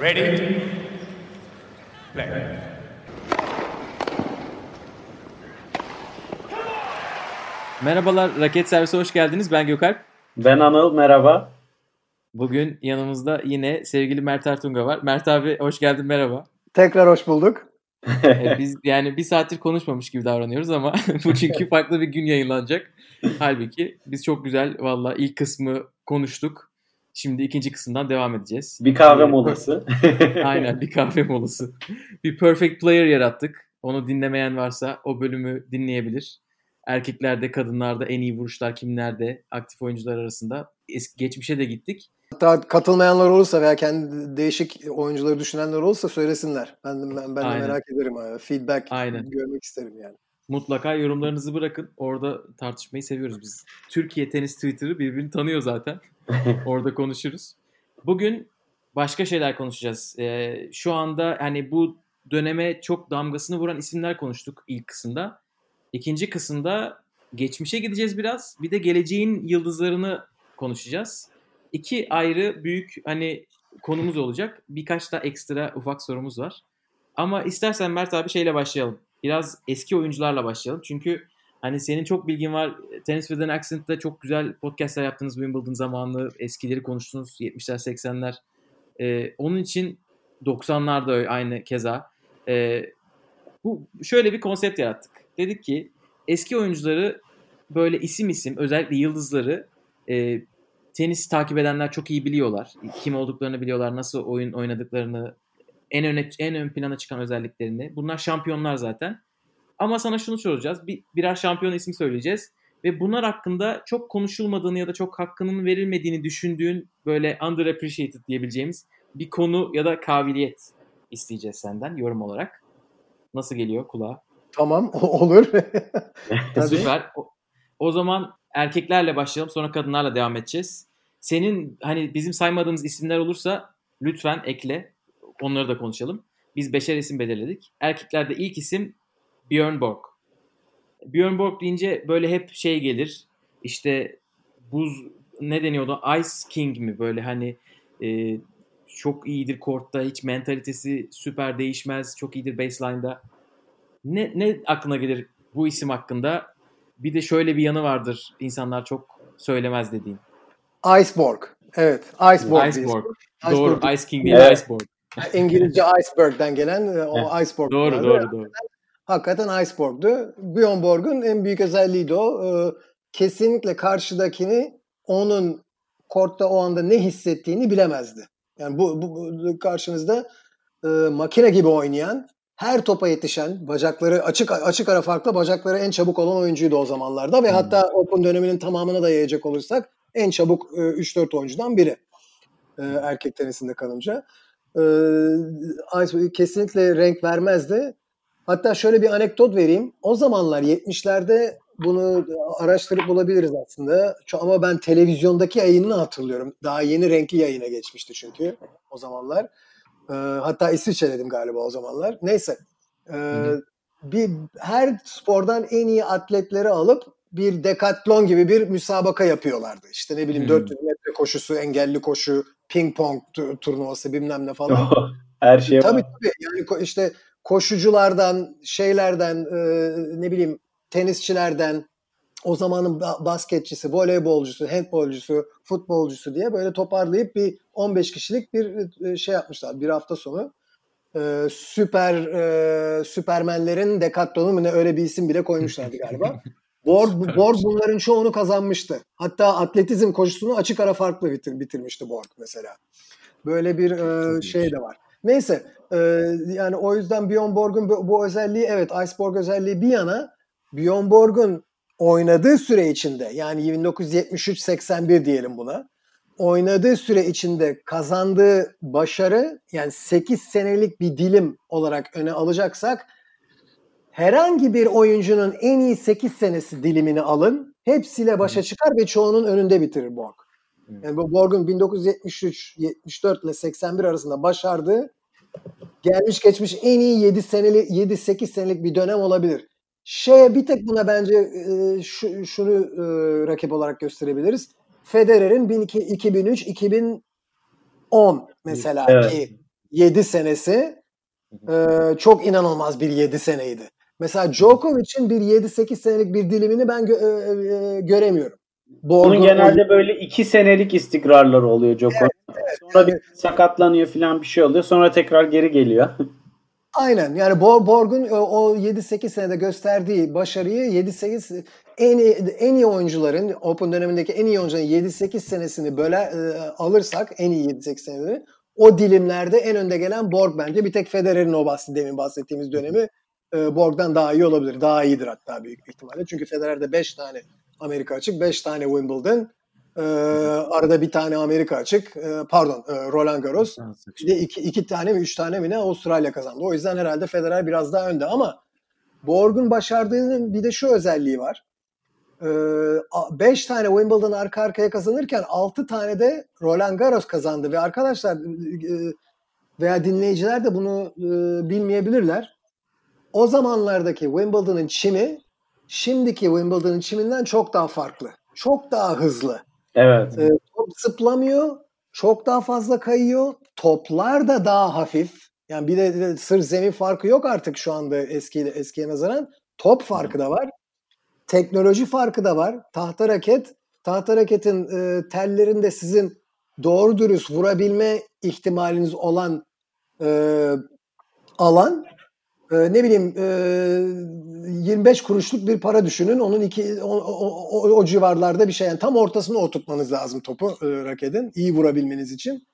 Ready? Play. Merhabalar, Raket Servise hoş geldiniz. Ben Gökalp. Ben Anıl, merhaba. Bugün yanımızda yine sevgili Mert Ertunga var. Mert abi hoş geldin, merhaba. Tekrar hoş bulduk. Ee, biz yani bir saattir konuşmamış gibi davranıyoruz ama bu çünkü farklı bir gün yayınlanacak. Halbuki biz çok güzel valla ilk kısmı konuştuk. Şimdi ikinci kısımdan devam edeceğiz. Bir kahve Ee, molası. Aynen bir kahve molası. Bir perfect player yarattık. Onu dinlemeyen varsa o bölümü dinleyebilir. Erkeklerde, kadınlarda en iyi vuruşlar kimlerde, aktif oyuncular arasında. Eski geçmişe de gittik. Hatta katılmayanlar olursa veya kendi değişik oyuncuları düşünenler olursa söylesinler. Ben, ben, ben de merak ederim. abi. Feedback Aynen. görmek isterim yani. Mutlaka yorumlarınızı bırakın. Orada tartışmayı seviyoruz biz. Türkiye tenis Twitter'ı birbirini tanıyor zaten. Orada konuşuruz. Bugün başka şeyler konuşacağız. Ee, şu anda hani bu döneme çok damgasını vuran isimler konuştuk ilk kısımda. İkinci kısımda geçmişe gideceğiz biraz. Bir de geleceğin yıldızlarını konuşacağız. İki ayrı büyük hani konumuz olacak. Birkaç da ekstra ufak sorumuz var. Ama istersen Mert abi şeyle başlayalım. Biraz eski oyuncularla başlayalım. Çünkü hani senin çok bilgin var. Tennis with an Accent'te çok güzel podcastler yaptınız Wimbledon zamanlı. Eskileri konuştunuz. 70'ler 80'ler. Ee, onun için 90'larda öyle aynı keza. Ee, bu şöyle bir konsept yarattık. Dedik ki eski oyuncuları böyle isim isim özellikle yıldızları e, tenis takip edenler çok iyi biliyorlar. Kim olduklarını biliyorlar, nasıl oyun oynadıklarını, en öne en ön plana çıkan özelliklerini. Bunlar şampiyonlar zaten. Ama sana şunu soracağız. Bir, birer şampiyon isim söyleyeceğiz. Ve bunlar hakkında çok konuşulmadığını ya da çok hakkının verilmediğini düşündüğün böyle underappreciated diyebileceğimiz bir konu ya da kabiliyet isteyeceğiz senden yorum olarak. Nasıl geliyor kulağa? Tamam olur. Süper. O, o zaman erkeklerle başlayalım sonra kadınlarla devam edeceğiz. Senin hani bizim saymadığımız isimler olursa lütfen ekle. Onları da konuşalım. Biz beşer isim belirledik. Erkeklerde ilk isim Björn Borg. Björn Borg deyince böyle hep şey gelir. İşte buz ne deniyordu? Ice King mi? Böyle hani e, çok iyidir kortta. Hiç mentalitesi süper değişmez. Çok iyidir baseline'da. Ne, ne aklına gelir bu isim hakkında? Bir de şöyle bir yanı vardır. insanlar çok söylemez dediğin. Iceborg. Evet. Iceborg. Iceborg. isim. Doğru. Iceborg. Ice King değil Evet. Iceborg. İngilizce iceberg'den gelen e, o iceborg. Doğru doğru doğru. Hakikaten iceborg'du. Bjorn Borg'un en büyük özelliği de o. Ee, kesinlikle karşıdakini onun kortta o anda ne hissettiğini bilemezdi. Yani bu, bu, bu karşınızda e, makine gibi oynayan, her topa yetişen, bacakları açık açık ara farklı bacakları en çabuk olan oyuncuydu o zamanlarda ve Hmm. hatta Open döneminin tamamına da yayacak olursak en çabuk e, 3-4 oyuncudan biri. E, erkek tenisinde kalınca. E, kesinlikle renk vermezdi. Hatta şöyle bir anekdot vereyim. O zamanlar 70'lerde bunu araştırıp bulabiliriz aslında. Ama ben televizyondaki yayınını hatırlıyorum. Daha yeni renkli yayına geçmişti çünkü o zamanlar. Ee, hatta İsviçre'dedim galiba o zamanlar. Neyse. Ee, bir her spordan en iyi atletleri alıp bir dekatlon gibi bir müsabaka yapıyorlardı. İşte ne bileyim Hı. 400 metre koşusu, engelli koşu, ping pong tu- turnuvası bilmem ne falan. Her şey Tabii var. tabii. Yani işte koşuculardan, şeylerden, e, ne bileyim tenisçilerden, o zamanın ba- basketçisi, voleybolcusu, handbolcusu, futbolcusu diye böyle toparlayıp bir 15 kişilik bir e, şey yapmışlar bir hafta sonu. E, süper e, Süpermenlerin Decathlon'u mu ne öyle bir isim bile koymuşlardı galiba. Borg. Borg bunların çoğunu kazanmıştı. Hatta atletizm koşusunu açık ara farklı bitir, bitirmişti Borg mesela. Böyle bir e, şey de var. Neyse e, yani o yüzden Bjorn Borg'un bu, bu özelliği evet Iceborg özelliği bir yana Bjorn Borg'un oynadığı süre içinde yani 1973-81 diyelim buna oynadığı süre içinde kazandığı başarı yani 8 senelik bir dilim olarak öne alacaksak herhangi bir oyuncunun en iyi 8 senesi dilimini alın hepsiyle başa çıkar ve çoğunun önünde bitirir Borg. Yani bu Borg'un 1973-74 ile 81 arasında başardığı gelmiş geçmiş en iyi 7 seneli 7-8 senelik bir dönem olabilir. Şeye bir tek buna bence e, şu, şunu e, rakip olarak gösterebiliriz. Federer'in 2003-2010 mesela Evet. ki 7 senesi e, çok inanılmaz bir 7 seneydi. Mesela Djokovic'in bir 7-8 senelik bir dilimini ben gö- e, e, göremiyorum. Onun genelde böyle 2 senelik istikrarları oluyor Djokovic. Evet. Sonra bir sakatlanıyor falan bir şey oluyor. Sonra tekrar geri geliyor. Aynen. Yani Borg'un o 7-8 senede gösterdiği başarıyı 7-8 en iyi, en iyi oyuncuların Open dönemindeki en iyi oyuncuların 7-8 senesini böyle e, alırsak en iyi 7-8 seneleri o dilimlerde en önde gelen Borg bence. Bir tek Federer'in o bahsi, demin bahsettiğimiz dönemi e, Borg'dan daha iyi olabilir. Daha iyidir hatta büyük ihtimalle. Çünkü Federer'de 5 tane Amerika açık, 5 tane Wimbledon, e, arada bir tane Amerika açık, e, pardon e, Roland Garros, bir de iki, iki tane mi üç tane mi ne Avustralya kazandı. O yüzden herhalde Federer biraz daha önde ama Borg'un başardığının bir de şu özelliği var. 5 e, tane Wimbledon arka arkaya kazanırken 6 tane de Roland Garros kazandı ve arkadaşlar e, veya dinleyiciler de bunu e, bilmeyebilirler. O zamanlardaki Wimbledon'ın çimi şimdiki Wimbledon'ın çiminden çok daha farklı. Çok daha hızlı. Evet. E, top zıplamıyor. Çok daha fazla kayıyor. Toplar da daha hafif. Yani bir de, de sır zemin farkı yok artık şu anda eski eskiye nazaran. Top farkı da var. Teknoloji farkı da var. Tahta raket, tahta raketin e, tellerinde sizin doğru dürüst vurabilme ihtimaliniz olan e, alan e, ne bileyim e, 25 kuruşluk bir para düşünün. Onun iki o, o, o, o civarlarda bir şey. Yani tam ortasına oturtmanız lazım topu e, raketin iyi vurabilmeniz için.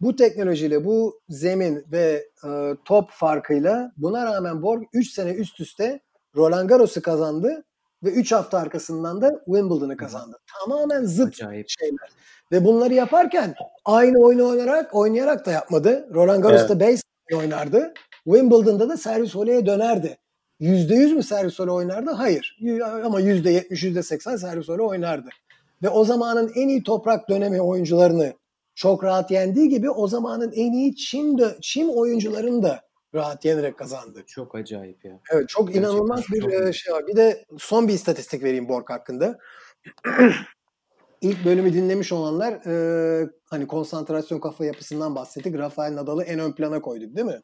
Bu teknolojiyle, bu zemin ve e, top farkıyla buna rağmen Borg 3 sene üst üste Roland Garros'u kazandı ve 3 hafta arkasından da Wimbledon'ı kazandı. Tamamen zıt Acayip. şeyler. Ve bunları yaparken aynı oyunu oynayarak oynayarak da yapmadı. Roland Garros'ta evet. base oynardı. Wimbledon'da da servis voleye dönerdi. %100 mü servis voley oynardı? Hayır. Ama %70, %80 servis voley oynardı. Ve o zamanın en iyi toprak dönemi oyuncularını çok rahat yendiği gibi o zamanın en iyi Çin, de, Çin oyuncularını da rahat yenerek kazandı. Çok acayip ya. Evet çok Gerçekten inanılmaz bir çok e, şey var. Bir de son bir istatistik vereyim Borg hakkında. İlk bölümü dinlemiş olanlar e, hani konsantrasyon kafa yapısından bahsettik. Rafael Nadal'ı en ön plana koyduk değil mi?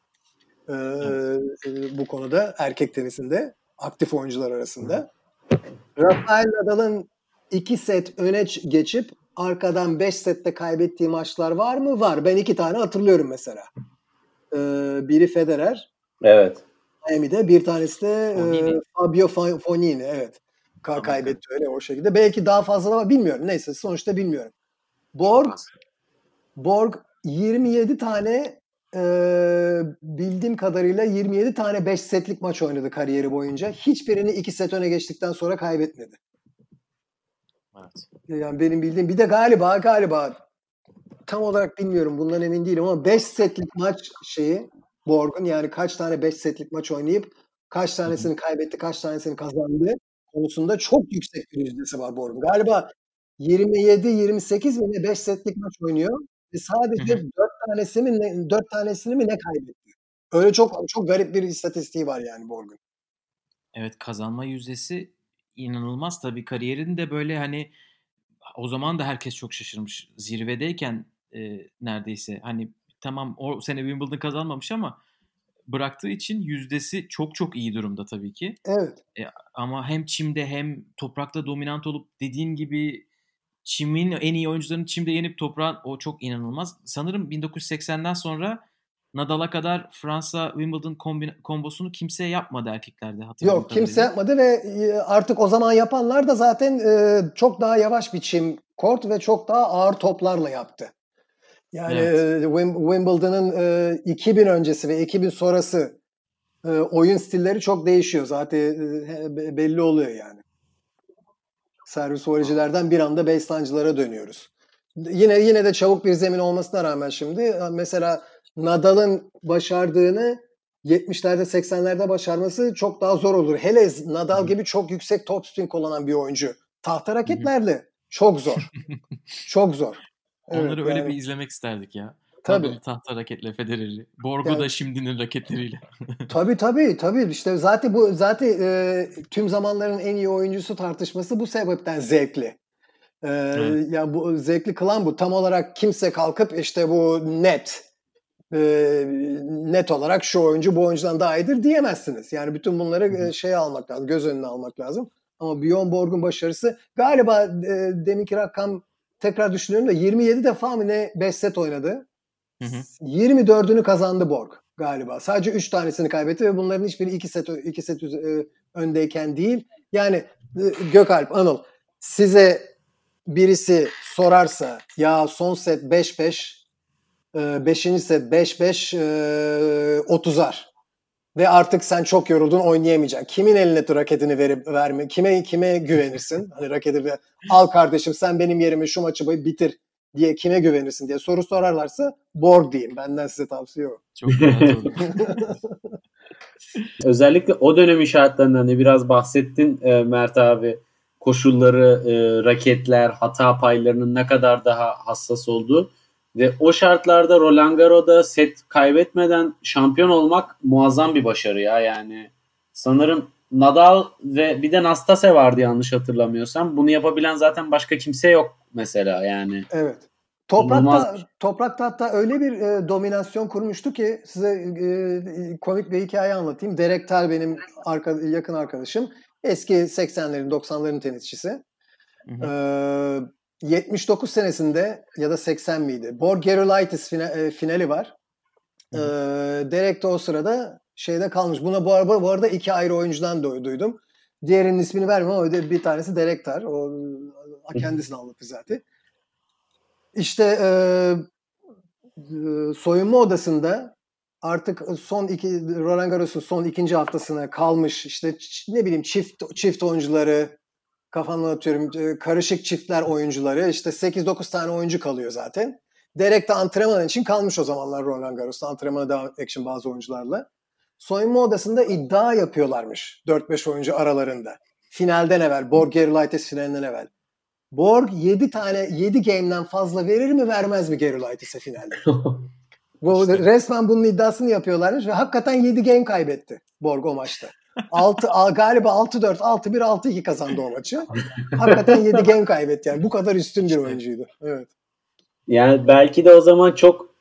E, e, bu konuda erkek tenisinde aktif oyuncular arasında. Rafael Nadal'ın iki set öne geçip arkadan 5 sette kaybettiği maçlar var mı? Var. Ben iki tane hatırlıyorum mesela. Ee, biri Federer. Evet. Miami'de. Bir tanesi de e, Fabio Fonini. Evet. Ka kaybetti öyle o şekilde. Belki daha fazla da var. Bilmiyorum. Neyse sonuçta bilmiyorum. Borg Borg 27 tane e, bildiğim kadarıyla 27 tane 5 setlik maç oynadı kariyeri boyunca. Hiçbirini 2 set öne geçtikten sonra kaybetmedi. Evet. Yani benim bildiğim bir de galiba galiba tam olarak bilmiyorum bundan emin değilim ama 5 setlik maç şeyi Borg'un yani kaç tane 5 setlik maç oynayıp kaç tanesini kaybetti, kaç tanesini kazandı konusunda çok yüksek bir yüzdesi var Borg'un. Galiba 27-28 mi ne 5 setlik maç oynuyor ve sadece 4 tanesi mi ne, 4 tanesini mi ne kaybetti. Öyle çok çok garip bir istatistiği var yani Borg'un. Evet kazanma yüzdesi inanılmaz tabii kariyerinde böyle hani o zaman da herkes çok şaşırmış. Zirvedeyken e, neredeyse hani tamam o sene Wimbledon kazanmamış ama bıraktığı için yüzdesi çok çok iyi durumda tabii ki. Evet. E, ama hem çimde hem toprakta dominant olup dediğin gibi çimin en iyi oyuncularını çimde yenip toprağın o çok inanılmaz. Sanırım 1980'den sonra Nadal'a kadar Fransa Wimbledon kombin- kombosunu kimse yapmadı erkeklerde. Yok kimse yapmadı ve e, artık o zaman yapanlar da zaten e, çok daha yavaş bir çim kort ve çok daha ağır toplarla yaptı. Yani evet. e, Wimbledon'ın e, 2000 öncesi ve 2000 sonrası e, oyun stilleri çok değişiyor. Zaten e, belli oluyor yani. Servis voleycilerden bir anda baseline'cılara dönüyoruz. Yine yine de çabuk bir zemin olmasına rağmen şimdi mesela Nadal'ın başardığını 70'lerde 80'lerde başarması çok daha zor olur. Hele Nadal gibi çok yüksek top spin kullanan bir oyuncu. Tahta raketlerle çok zor. çok zor. Onları evet, öyle yani. bir izlemek isterdik ya. Tabii. Tahta raketle Federer'i. Borgo yani, da şimdinin raketleriyle. tabii tabii tabii. İşte zaten bu zaten e, tüm zamanların en iyi oyuncusu tartışması bu sebepten zevkli. Ee, evet. Yani bu zevkli kılan bu. Tam olarak kimse kalkıp işte bu net e, net olarak şu oyuncu bu oyuncudan daha iyidir diyemezsiniz. Yani bütün bunları e, şeye almak lazım, göz önüne almak lazım. Ama Bjorn Borg'un başarısı galiba e, deminki rakam tekrar düşünüyorum da 27 defa mı ne 5 set oynadı. Hı hı. 24'ünü kazandı Borg galiba. Sadece 3 tanesini kaybetti ve bunların hiçbiri 2 set 2 set e, öndeyken değil. Yani e, Gökalp, Anıl size birisi sorarsa ya son set 5-5 5. set 5-5 e, 30'ar ve artık sen çok yoruldun oynayamayacaksın. Kimin eline raketini verip verme kime kime güvenirsin? Hani raketi al kardeşim sen benim yerime şu maçı bitir diye kime güvenirsin diye soru sorarlarsa Borg diyeyim. Benden size tavsiye o. Çok rahat. Özellikle o dönemin şartlarından hani biraz bahsettin e, Mert abi. Koşulları, e, raketler, hata paylarının ne kadar daha hassas olduğu ve o şartlarda Roland Garros'da set kaybetmeden şampiyon olmak muazzam bir başarı ya yani. Sanırım Nadal ve bir de Nastase vardı yanlış hatırlamıyorsam. Bunu yapabilen zaten başka kimse yok mesela yani. Evet. Toprakta, İnanılmaz. toprakta hatta öyle bir e, dominasyon kurmuştu ki size e, komik bir hikaye anlatayım. Derek Tel benim arka, yakın arkadaşım. Eski 80'lerin 90'ların tenisçisi. Hı hı. Ee, 79 senesinde ya da 80 miydi? Borgerolitis fina, e, finali var. Ee, Derek de o sırada şeyde kalmış. Buna bu arada, bu arada iki ayrı oyuncudan du- duydum. Diğerinin ismini vermem ama bir tanesi Derek Tar. O kendisini anlatır zaten. İşte e, e, soyunma odasında artık son iki Roland Garros'un son ikinci haftasına kalmış işte ne bileyim çift çift oyuncuları kafamdan atıyorum e, karışık çiftler oyuncuları işte 8-9 tane oyuncu kalıyor zaten. Derek de antrenman için kalmış o zamanlar Roland Garros'ta antrenmana devam etmek için bazı oyuncularla. Soyunma odasında iddia yapıyorlarmış 4-5 oyuncu aralarında. Finalden evvel, Borg Gerulaitis finalinden evvel. Borg 7 tane 7 game'den fazla verir mi vermez mi Gerulaitis'e finalde? Bu resmen bunun iddiasını yapıyorlarmış ve hakikaten 7 game kaybetti Borg o maçta. 6 galiba 6-4, 6-1, 6-2 kazandı o maçı. Hakikaten 7 game kaybetti yani. Bu kadar üstün bir oyuncuydu. Evet. Yani belki de o zaman çok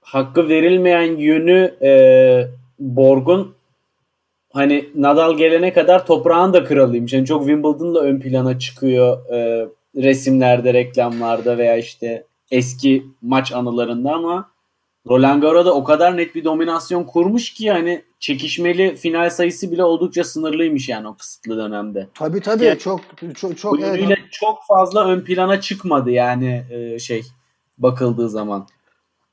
hakkı verilmeyen yönü e, Borg'un hani Nadal gelene kadar toprağın da kralıymış. Yani çok Wimbledon'da ön plana çıkıyor e, resimlerde, reklamlarda veya işte eski maç anılarında ama Roland Garros'da o kadar net bir dominasyon kurmuş ki yani çekişmeli final sayısı bile oldukça sınırlıymış yani o kısıtlı dönemde. Tabii tabii Yani- çok çok çok evet. çok fazla ön plana çıkmadı yani e, şey bakıldığı zaman.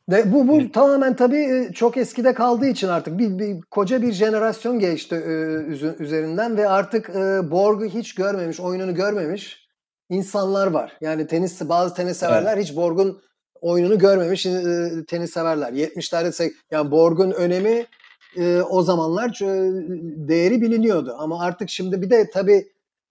Ve bu bu tamamen tabii e, çok eskide kaldığı için artık bir, bir koca bir jenerasyon geçti e, üzerinden ve artık e, Borg'u hiç görmemiş, oyununu görmemiş insanlar var. Yani tenis bazı tenis severler hiç Borg'un oyununu görmemiş e, tenis severler. 70'lerde se- yani Borg'un önemi e, o zamanlar e, değeri biliniyordu ama artık şimdi bir de tabii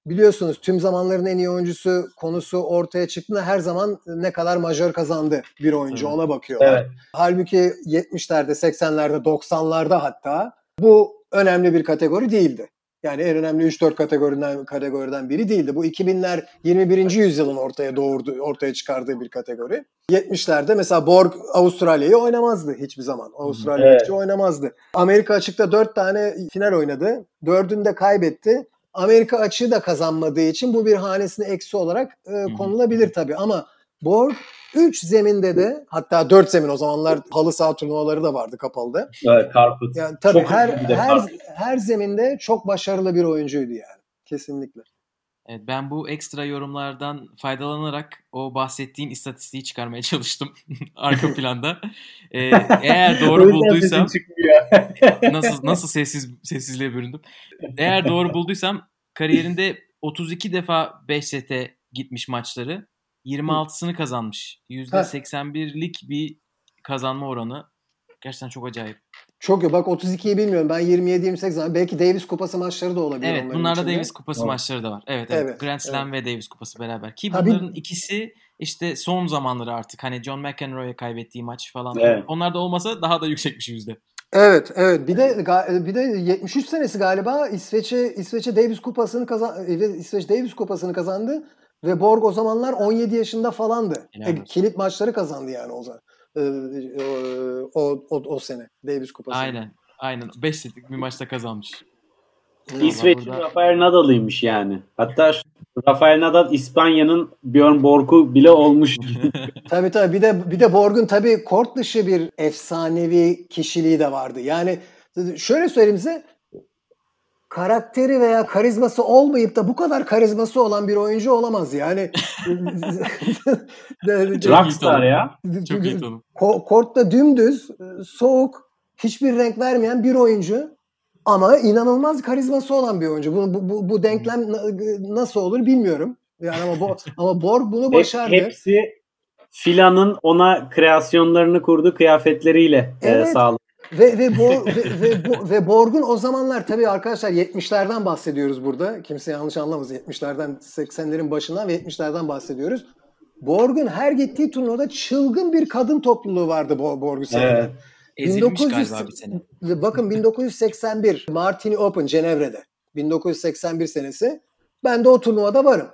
biliyorsunuz tüm zamanların en iyi oyuncusu konusu ortaya çıktığında her zaman ne kadar majör kazandı bir oyuncu ona bakıyorlar. Evet. Halbuki 70'lerde, 80'lerde, 90'larda hatta bu önemli bir kategori değildi. Yani en önemli 3-4 kategoriden kategoriden biri değildi. Bu 2000'ler 21. yüzyılın ortaya doğurdu, ortaya çıkardığı bir kategori. 70'lerde mesela Borg Avustralya'yı oynamazdı hiçbir zaman. Avustralya Evet. hiç oynamazdı. Amerika açıkta 4 tane final oynadı. Dördünü de kaybetti. Amerika açığı da kazanmadığı için bu bir hanesine eksi olarak e, konulabilir tabii ama Borg 3 zeminde de hatta 4 zemin o zamanlar halı saha turnuvaları da vardı kapalıda. Evet, Karput. Yani tabii Çok her her her zeminde çok başarılı bir oyuncuydu yani. Kesinlikle. Evet, ben bu ekstra yorumlardan faydalanarak o bahsettiğin istatistiği çıkarmaya çalıştım arka planda. Ee, eğer doğru bulduysam nasıl nasıl sessiz sessizliğe büründüm. Eğer doğru bulduysam kariyerinde 32 defa 5 sete gitmiş maçları. 26'sını kazanmış. %81'lik bir kazanma oranı. Gerçekten çok acayip. Çok iyi. Bak 32'yi bilmiyorum. Ben 27-28 zaman. Belki Davis Kupası maçları da olabilir Evet bunlarda içinde. Davis Kupası Evet. maçları da var. Evet, evet. Evet, Grand Slam ve Davis Kupası beraber. Ki Tabii. bunların ikisi işte son zamanları artık. Hani John McEnroe'ya kaybettiği maç falan. Evet. Onlar da olmasa daha da yüksekmiş yüzde. Evet, evet. Bir de bir de 73 senesi galiba İsveç'e İsveç'e Davis Kupası'nı kazan İsveç Davis Kupası'nı kazandı ve Borg o zamanlar 17 yaşında falandı. E, kilit maçları kazandı yani o zaman. E, o, o, o sene Davis Kupası. Aynen. Aynen. 5 setlik bir maçta kazanmış. İsveç'in burada- Rafael Nadal'ıymış yani. Hatta Rafael Nadal İspanya'nın Björn Borg'u bile olmuş. Tabii tabii bir de bir de Borg'un tabii kort dışı bir efsanevi kişiliği de vardı. Yani şöyle söyleyeyim size karakteri veya karizması olmayıp da bu kadar karizması olan bir oyuncu olamaz yani. Rockstar ya. Çok iyi tanım. Ko- kortta dümdüz, soğuk, hiçbir renk vermeyen bir oyuncu ama inanılmaz karizması olan bir oyuncu. Bu, bu, bu, bu denklem na- nasıl olur bilmiyorum. Yani ama, bu, ama Borg bunu Hep- başardı. hepsi Fila'nın ona kreasyonlarını kurduğu kıyafetleriyle e, Evet. sağladı. Ve ve, Bo, ve, ve, Bo- ve Borg'un o zamanlar tabii arkadaşlar 70'lerden bahsediyoruz burada. Kimse yanlış anlamasın. 70'lerden 80'lerin başından ve 70'lerden bahsediyoruz. Borg'un her gittiği turnuvada çılgın bir kadın topluluğu vardı Bo- Borg'u seyreden. Evet. Ezilmiş 1900 galiba bir sene. Bakın 1981 Martini Open Cenevre'de. 1981 senesi. Ben de o turnuvada varım.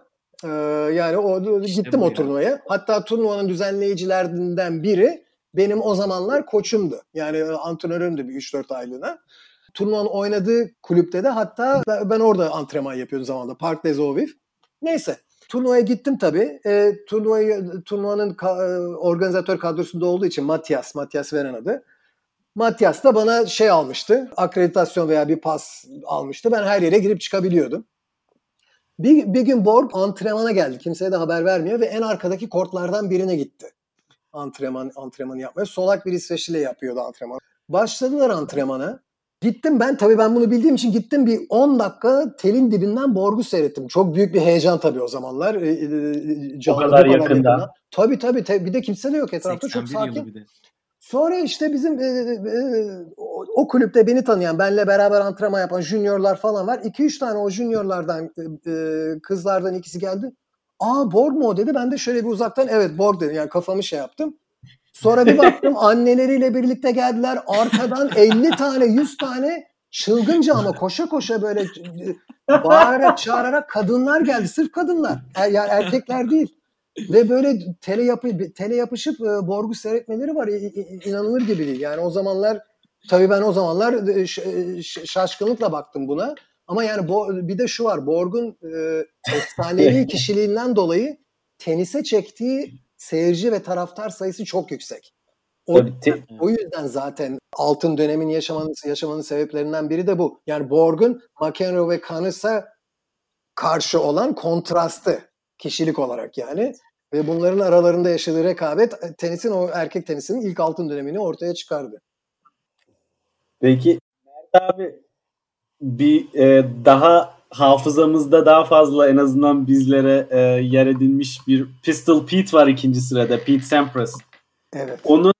Ee, yani o gittim bu o ya. turnuvaya. Hatta turnuvanın düzenleyicilerinden biri benim o zamanlar koçumdu. Yani antrenörümdü bir 3-4 aylığına. Turnuvanın oynadığı kulüpte de hatta ben orada antrenman yapıyordum zamanında. Park des Ovives. Neyse. Turnuvaya gittim tabii. E, turnuvayı, turnuvanın ka- e, organizatör kadrosunda olduğu için Matias, Matias veren adı. Matias da bana şey almıştı. Akreditasyon veya bir pas almıştı. Ben her yere girip çıkabiliyordum. Bir, bir gün Borg antrenmana geldi. Kimseye de haber vermiyor ve en arkadaki kortlardan birine gitti. Antrenman antrenmanı yapmaya. Solak bir İsveçliyle yapıyordu antrenmanı. Başladılar antrenmana. Gittim ben tabii ben bunu bildiğim için gittim bir 10 dakika telin dibinden Borg'u seyrettim. Çok büyük bir heyecan tabii o zamanlar. Ee, e, canlı, kadar yakında. Tabii tabii tabii. bir de kimse de yok etrafta çok 81 sakin. Sonra işte bizim e, e, o, o kulüpte beni tanıyan, benle beraber antrenman yapan juniorlar falan var. 2-3 tane o juniorlardan, e, e, kızlardan ikisi geldi. Aa Borg mu o dedi. Ben de şöyle bir uzaktan evet Borg dedim. Yani kafamı şey yaptım. Sonra bir baktım anneleriyle birlikte geldiler. Arkadan 50 tane 100 tane çılgınca ama koşa koşa böyle bağırarak çağırarak kadınlar geldi. Sırf kadınlar. Er, yani erkekler değil. Ve böyle tele, yapı, tele yapışıp e, Borg'u seyretmeleri var. İ- i- inanılır gibi değil. Yani o zamanlar tabii ben o zamanlar e, e, şaşkınlıkla baktım buna. Ama yani bu, bir de şu var. Borg'un e, efsanevi kişiliğinden dolayı tenise çektiği seyirci ve taraftar sayısı çok yüksek. O, Tabii o yüzden zaten altın dönemin yaşamanın, yaşamanın sebeplerinden biri de bu. Yani Borg'un McEnroe ve Cannes'a karşı olan kontrastı kişilik olarak yani. Ve bunların aralarında yaşadığı rekabet e, tenisin o erkek tenisinin ilk altın dönemini ortaya çıkardı. Peki Mert abi bir e, daha hafızamızda daha fazla en azından bizlere e, yer edinmiş bir Pistol Pete var ikinci sırada. Pete Sampras. Evet. Onun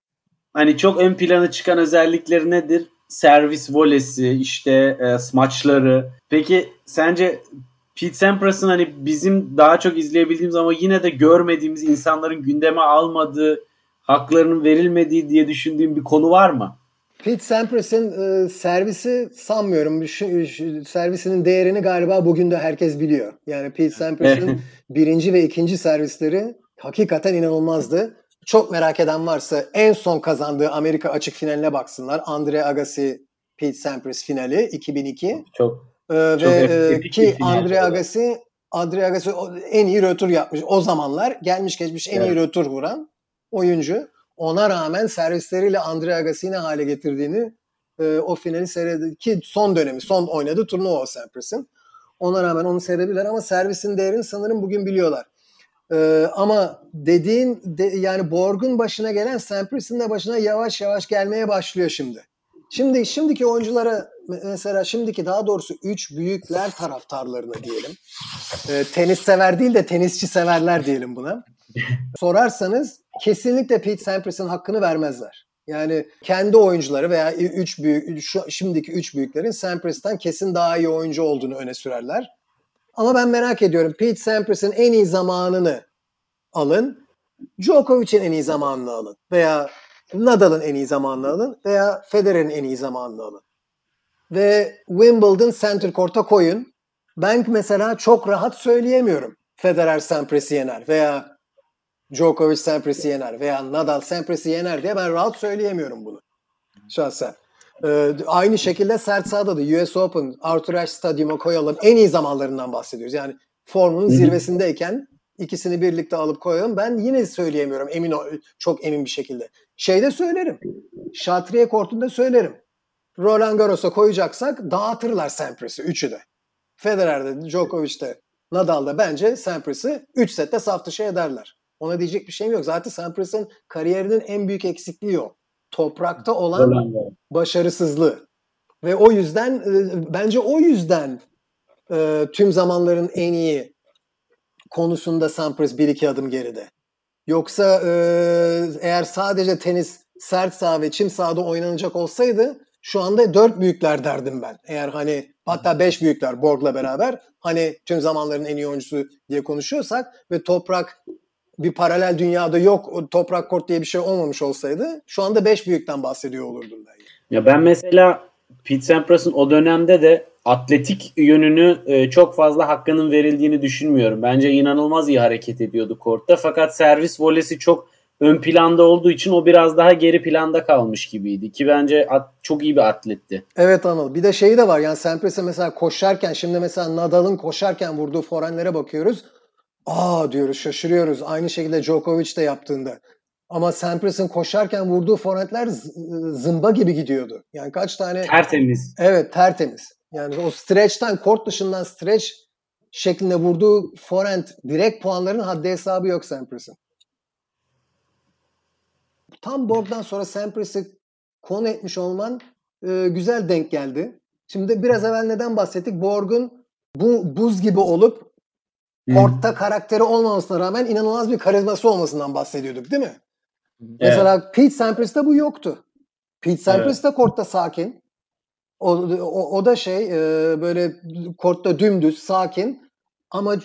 hani çok ön plana çıkan özellikleri nedir? Servis volesi, işte e, smaçları. Peki sence Pete Sampras'ın hani bizim daha çok izleyebildiğimiz ama yine de görmediğimiz insanların gündeme almadığı, haklarının verilmediği diye düşündüğüm bir konu var mı? Pete Sampras'ın e, servisi sanmıyorum. Şu, şu- servisinin değerini galiba bugün de herkes biliyor. Yani Pete Sampras'ın birinci ve ikinci servisleri hakikaten inanılmazdı. Çok merak eden varsa en son kazandığı Amerika açık finaline baksınlar. Andre Agassi Pete Sampras finali 2002. Çok Ee, Çok ve epik e, ki Andre. Agassi Andre Agassi en iyi rötur yapmış. O zamanlar gelmiş geçmiş en iyi Evet. rötur vuran oyuncu. Ona rağmen servisleriyle Andre Agassi'yi ne hale getirdiğini e, o finali seyredi ki son dönemi, son oynadığı turnuva o Sampras'ın. Ona rağmen onu seyredebilirler ama servisin değerini sanırım bugün biliyorlar. Ee, ama dediğin de, yani Borg'un başına gelen Sampras'ın da başına yavaş yavaş gelmeye başlıyor şimdi. Şimdi şimdiki oyunculara mesela şimdiki daha doğrusu üç büyükler taraftarlarına diyelim. E, tenis sever değil de tenisçi severler diyelim buna. Sorarsanız kesinlikle Pete Sampras'ın hakkını vermezler. Yani kendi oyuncuları veya üç büyük şu, şimdiki üç büyüklerin Sampras'tan kesin daha iyi oyuncu olduğunu öne sürerler. Ama ben merak ediyorum Pete Sampras'ın en iyi zamanını alın. Djokovic'in en iyi zamanını alın. Veya Nadal'ın en iyi zamanını alın. Veya Federer'in en iyi zamanını alın. Ve Wimbledon Center Court'a koyun. Ben mesela çok rahat söyleyemiyorum. Federer Sampras'ı yener. Veya Djokovic Sampras'ı yener veya Nadal Sampras'ı yener diye ben rahat söyleyemiyorum bunu. Şahsen. Ee, aynı şekilde sert sahada da US Open, Arthur Ashe Stadyum'a koyalım. En iyi zamanlarından bahsediyoruz. Yani formunun zirvesindeyken ikisini birlikte alıp koyalım. Ben yine söyleyemiyorum emin çok emin bir şekilde. Şeyde söylerim. Şatriye kortunda söylerim. Roland Garros'a koyacaksak dağıtırlar Sampras'ı üçü de. Federer'de, Djokovic'te, Nadal'da bence Sampras'ı 3 sette saf dışı ederler. Ona diyecek bir şeyim yok. Zaten Sampras'ın kariyerinin en büyük eksikliği o. Toprakta olan başarısızlığı. Ve o yüzden e, bence o yüzden e, tüm zamanların en iyi konusunda Sampras bir iki adım geride. Yoksa e, eğer sadece tenis sert saha ve çim sahada oynanacak olsaydı şu anda dört büyükler derdim ben. Eğer hani hatta beş büyükler Borg'la beraber hani tüm zamanların en iyi oyuncusu diye konuşuyorsak ve Toprak bir paralel dünyada yok Toprak Kort diye bir şey olmamış olsaydı şu anda beş büyükten bahsediyor olurdum ben. Ya ben mesela Pete Sampras'ın o dönemde de atletik yönünü e, çok fazla hakkının verildiğini düşünmüyorum. Bence inanılmaz iyi hareket ediyordu kortta. Fakat servis volesi çok ön planda olduğu için o biraz daha geri planda kalmış gibiydi. Ki bence at, çok iyi bir atletti. Evet Anıl. Bir de şey de var. Yani Sampras'e mesela koşarken şimdi mesela Nadal'ın koşarken vurduğu forenlere bakıyoruz. Aa diyoruz şaşırıyoruz. Aynı şekilde Djokovic de yaptığında. Ama Sampras'ın koşarken vurduğu forentler zımba gibi gidiyordu. Yani kaç tane... Tertemiz. Evet tertemiz. Yani o stretch'ten, kort dışından stretch şeklinde vurduğu forent direkt puanların haddi hesabı yok Sampras'ın. Tam Borg'dan sonra Sampras'ı konu etmiş olman e, güzel denk geldi. Şimdi biraz evvel neden bahsettik? Borg'un bu buz gibi olup kortta karakteri olmamasına rağmen inanılmaz bir karizması olmasından bahsediyorduk değil mi? Evet. Mesela Pete Sampras'ta bu yoktu. Pete Sampras da kortta sakin. O, o, o da şey e, böyle kortta dümdüz sakin ama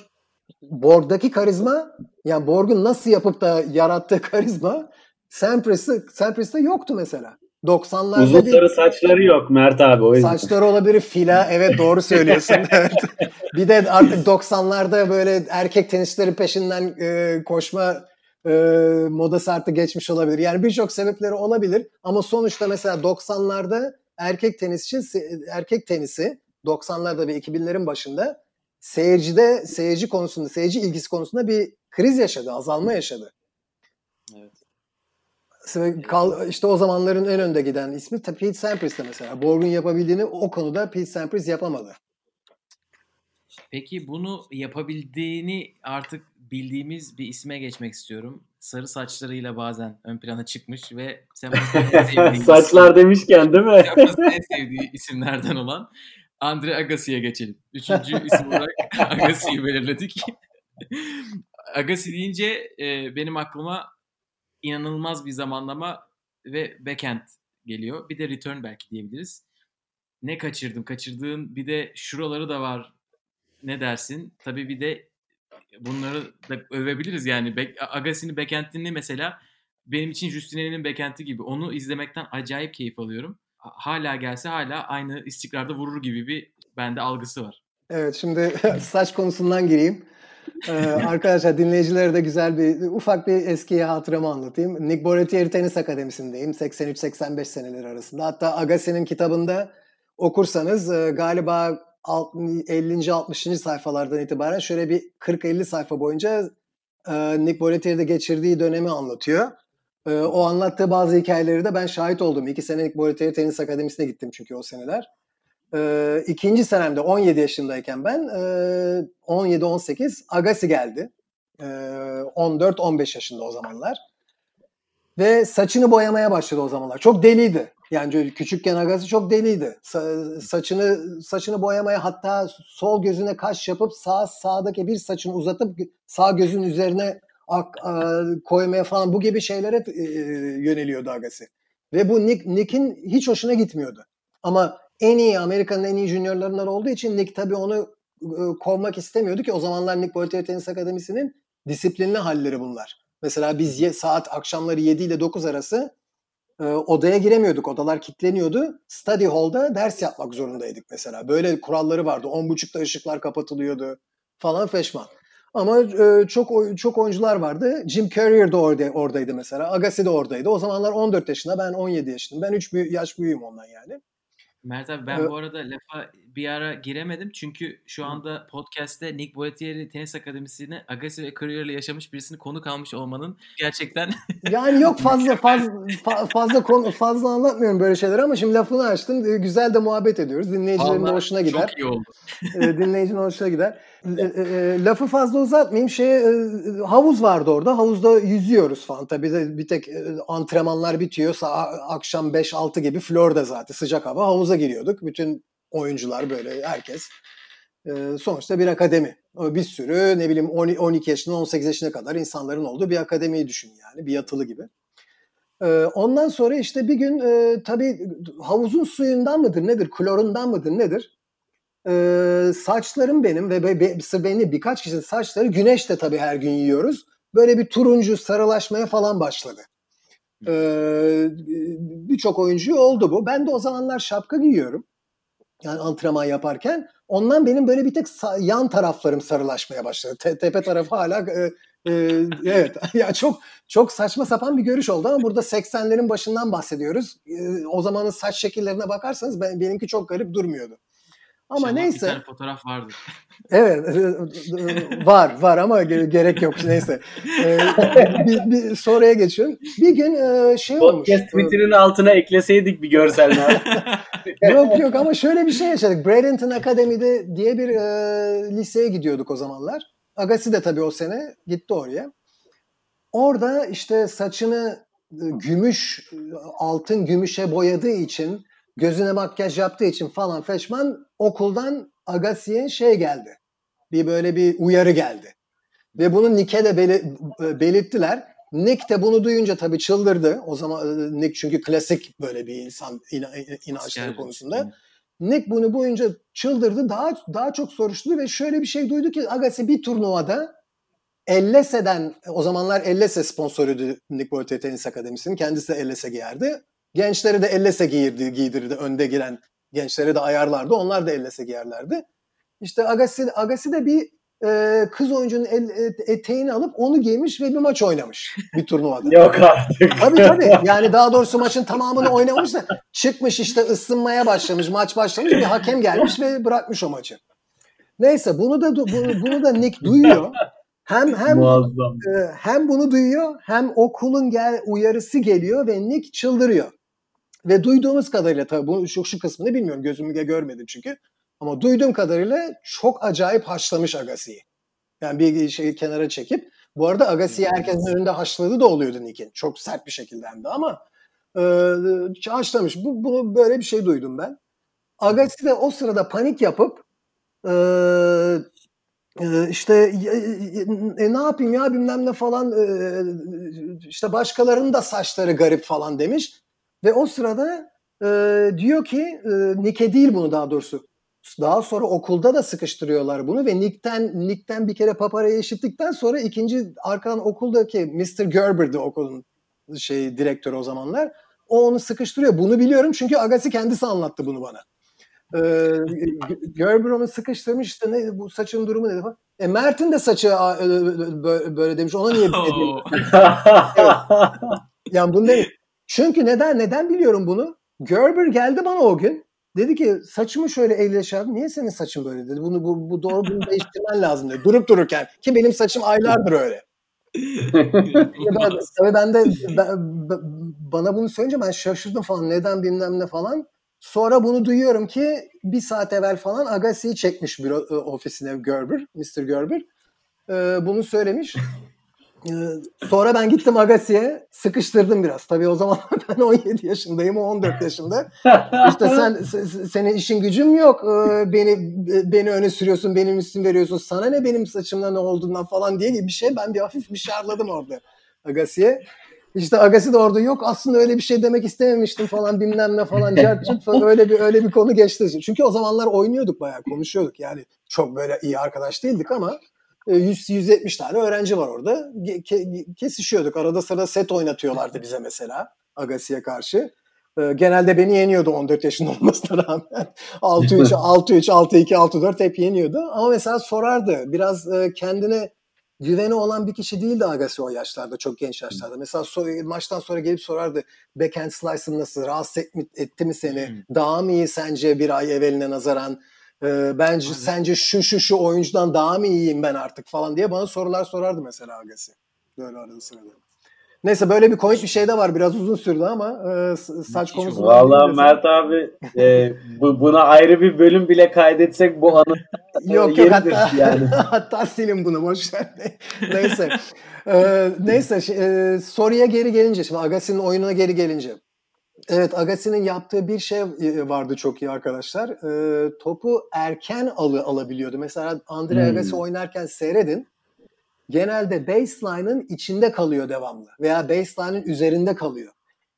Borg'daki karizma yani Borg'un nasıl yapıp da yarattığı karizma Sampras'ı Sampras'ta yoktu mesela. 90'larda Uzun sarı saçları yok Mert abi o yüzden. Saçları olabilir fila evet doğru söylüyorsun. evet. Bir de artık 90'larda böyle erkek tenisçilerin peşinden e, koşma e, modası artık geçmiş olabilir. Yani birçok sebepleri olabilir ama sonuçta mesela 90'larda erkek tenisçi erkek tenisi 90'larda ve 2000'lerin başında seyircide seyirci konusunda seyirci ilgisi konusunda bir kriz yaşadı, azalma yaşadı. Kal, işte o zamanların en önde giden ismi Pete Sampras'ta mesela. Borg'un yapabildiğini o konuda Pete Sampras yapamadı. Peki bunu yapabildiğini artık bildiğimiz bir isme geçmek istiyorum. Sarı saçlarıyla bazen ön plana çıkmış ve Saçlar demişken değil mi? En sevdiği isimlerden olan Andre Agassi'ye geçelim. Üçüncü isim olarak Agassi'yi belirledik. Agassi deyince e, benim aklıma inanılmaz bir zamanlama ve backhand geliyor. Bir de return belki diyebiliriz. Ne kaçırdım? Kaçırdığın bir de şuraları da var. Ne dersin? Tabii bir de bunları da övebiliriz yani. Agassi'nin backhand'ini mesela benim için Justine'nin backhand'i gibi. Onu izlemekten acayip keyif alıyorum. Hala gelse hala aynı istikrarda vurur gibi bir bende algısı var. Evet şimdi saç konusundan gireyim. Ee, arkadaşlar dinleyicilere de güzel bir ufak bir eski hatıramı anlatayım. Nick Bollettieri Tenis Akademisi'ndeyim 83-85 seneleri arasında. Hatta Agassi'nin kitabında okursanız e, galiba 50. 60. sayfalardan itibaren şöyle bir 40-50 sayfa boyunca e, Nick Bollettieri'de geçirdiği dönemi anlatıyor. E, o anlattığı bazı hikayeleri de ben şahit oldum. İki sene Nick Bollettieri Tenis Akademisi'ne gittim çünkü o seneler. E, ikinci senemde 17 yaşındayken ben e, 17-18 Agassi geldi. E, 14-15 yaşında o zamanlar. Ve saçını boyamaya başladı o zamanlar. Çok deliydi. Yani küçükken Agassi çok deliydi. Sa- saçını saçını boyamaya hatta sol gözüne kaş yapıp sağ sağdaki bir saçını uzatıp sağ gözün üzerine ak, a, koymaya falan bu gibi şeylere e, yöneliyordu Agassi. Ve bu Nick, Nick'in hiç hoşuna gitmiyordu. Ama en iyi Amerika'nın en iyi juniorlarından olduğu için Nick tabii onu e, kovmak istemiyordu ki o zamanlar Nick Boltier Tenis Akademisi'nin disiplinli halleri bunlar. Mesela biz ye, saat akşamları 7 ile 9 arası e, odaya giremiyorduk. Odalar kilitleniyordu. Study hall'da ders yapmak zorundaydık mesela. Böyle kuralları vardı. 10.30'da ışıklar kapatılıyordu falan feşman. Ama e, çok çok oyuncular vardı. Jim Carrey de orada, oradaydı mesela. Agassi de oradaydı. O zamanlar 14 yaşında, ben 17 yaşındayım. Ben 3 yaş büyüğüm ondan yani. Mert abi ben evet. bu arada lafa bir ara giremedim çünkü şu anda podcast'te Nick Boetieri Tenis Akademisi'ne Agassi ve Courier ile yaşamış birisini konu kalmış olmanın gerçekten yani yok fazla fazla fazla konu fazla anlatmıyorum böyle şeyler ama şimdi lafını açtım. Ee, güzel de muhabbet ediyoruz. Dinleyicilerin Allah, hoşuna gider. Çok iyi oldu. Ee, dinleyicinin hoşuna gider. E, lafı fazla uzatmayayım. Şey havuz vardı orada. Havuzda yüzüyoruz falan. Tabii de bir tek antrenmanlar bitiyor. Akşam 5-6 gibi Florida zaten sıcak hava. Havuza giriyorduk. Bütün oyuncular böyle herkes. sonuçta bir akademi. Bir sürü ne bileyim 12 yaşından 18 yaşına kadar insanların olduğu bir akademiyi düşün yani. Bir yatılı gibi. ondan sonra işte bir gün e, tabii havuzun suyundan mıdır nedir, klorundan mıdır nedir? E, saçlarım benim ve be, be, beni birkaç kişinin saçları güneşte tabii her gün yiyoruz. Böyle bir turuncu sarılaşmaya falan başladı. E, Birçok oyuncu oldu bu. Ben de o zamanlar şapka giyiyorum. Yani antrenman yaparken. Ondan benim böyle bir tek yan taraflarım sarılaşmaya başladı. Te- tepe tarafı hala e, e, evet ya çok çok saçma sapan bir görüş oldu ama burada 80'lerin başından bahsediyoruz. E, o zamanın saç şekillerine bakarsanız ben, benimki çok garip durmuyordu. Ama İnşallah neyse. Bir tane fotoğraf vardı. Evet var var ama gerek yok neyse. Ee, bir, bir soruya geçiyorum. Bir gün e, şey Podcast olmuş. Podcast Twitter'ın altına ekleseydik bir görseller. yok yok ama şöyle bir şey yaşadık. Bradenton Academy'de diye bir e, liseye gidiyorduk o zamanlar. Agassi de tabii o sene gitti oraya. Orada işte saçını e, gümüş, altın gümüşe boyadığı için gözüne makyaj yaptığı için falan feşman okuldan Agassi'ye şey geldi. Bir böyle bir uyarı geldi. Ve bunu Nick'e de beli, belirttiler. Nick de bunu duyunca tabii çıldırdı. O zaman e, Nick çünkü klasik böyle bir insan inançları konusunda. Nick bunu boyunca çıldırdı. Daha daha çok soruşturdu ve şöyle bir şey duydu ki Agassi bir turnuvada Ellese'den o zamanlar Ellese sponsoruydu Nick Bolte Tenis Akademisi'nin. Kendisi de Ellese giyerdi. Gençleri de ellese giyirdi, giydirirdi. Önde giren gençleri de ayarlardı. Onlar da ellese giyerlerdi. İşte Agassi, Agassi de bir e, kız oyuncunun el, eteğini alıp onu giymiş ve bir maç oynamış bir turnuvada. Yok artık. Tabii tabii. Yani daha doğrusu maçın tamamını oynamamış da çıkmış işte ısınmaya başlamış, maç başlamış. Bir hakem gelmiş ve bırakmış o maçı. Neyse bunu da bunu, bunu da Nick duyuyor. Hem hem e, hem bunu duyuyor hem okulun gel uyarısı geliyor ve Nick çıldırıyor. Ve duyduğumuz kadarıyla tabii bu şu, şu kısmını bilmiyorum. Gözümle görmedim çünkü. Ama duyduğum kadarıyla çok acayip haşlamış Agassi'yi. Yani bir şeyi kenara çekip. Bu arada Agassi'yi herkesin önünde haşladığı da oluyordu Nick'in. Çok sert bir şekilde hem de ama e, haşlamış. Bu, bunu böyle bir şey duydum ben. Agassi de o sırada panik yapıp e, işte e, ne yapayım ya bilmem ne falan e, işte başkalarının da saçları garip falan demiş. Ve o sırada e, diyor ki e, Nick'e değil bunu daha doğrusu. Daha sonra okulda da sıkıştırıyorlar bunu ve Nick'ten Nick'ten bir kere paparayı eşittikten sonra ikinci arkadan okuldaki Mr. Gerber'di okulun şey direktörü o zamanlar. O onu sıkıştırıyor. Bunu biliyorum çünkü Agassi kendisi anlattı bunu bana. Ee, Gerber onu sıkıştırmış işte ne, bu saçın durumu dedi falan. E Mert'in de saçı böyle, böyle demiş. Ona niye böyle demiş? evet. Yani bunu demiş. Çünkü neden neden biliyorum bunu? Gerber geldi bana o gün. Dedi ki saçımı şöyle elle şey Niye senin saçın böyle dedi. Bunu bu, bu doğru bunu değiştirmen lazım dedi. Durup dururken. Ki benim saçım aylardır öyle. ben, tabii ben de ben, bana bunu söyleyince ben şaşırdım falan. Neden bilmem ne falan. Sonra bunu duyuyorum ki bir saat evvel falan Agassi'yi çekmiş bir ofisine Gerber, Mr. Gerber. Ee, bunu söylemiş. Ee, sonra ben gittim Agassi'ye sıkıştırdım biraz. Tabii o zaman ben 17 yaşındayım, o 14 yaşında. İşte sen senin işin gücüm yok. Ee, beni beni öne sürüyorsun, benim isim veriyorsun. Sana ne benim saçımda ne olduğundan falan diye bir şey. Ben bir hafif bir şarladım orada Agassi'ye. İşte Agassi de orada yok aslında öyle bir şey demek istememiştim falan bilmem ne falan cart falan öyle bir öyle bir konu geçti. Çünkü o zamanlar oynuyorduk bayağı konuşuyorduk yani çok böyle iyi arkadaş değildik ama 100 e, 170 tane öğrenci var orada. Kesişiyorduk. Arada sırada set oynatıyorlardı bize mesela Agassi'ye karşı. E, genelde beni yeniyordu 14 yaşında olmasına rağmen. 6-3, 6-3, 6-2, 6-4 hep yeniyordu. Ama mesela sorardı. Biraz e, kendine güveni olan bir kişi değildi Agassi o yaşlarda, çok genç yaşlarda. Mesela so- maçtan sonra gelip sorardı backhand slice'ın nasıl, rahatsız et, etti mi seni, Hmm. daha mı iyi sence bir ay evveline nazaran, Ee, bence Evet. sence şu şu şu oyuncudan daha mı iyiyim ben artık falan diye bana sorular sorardı mesela Agassi. Böyle arada sırada. Neyse böyle bir komik bir şey de var. Biraz uzun sürdü ama e, saç. Vallahi bilmiyorum. Mert abi e, bu, buna ayrı bir bölüm bile kaydetsek bu anı Yok yok yeridir hatta yani. hatta silin bunu boş ver. neyse. Ee, neyse şi- e, soruya geri gelince şimdi Agassi'nin oyununa geri gelince. Evet Agassi'nin yaptığı bir şey e, vardı çok iyi arkadaşlar. Ee, topu erken alı alabiliyordu. Mesela Andre Hmm. Agassi oynarken seyredin. Genelde baseline'ın içinde kalıyor devamlı veya baseline'ın üzerinde kalıyor.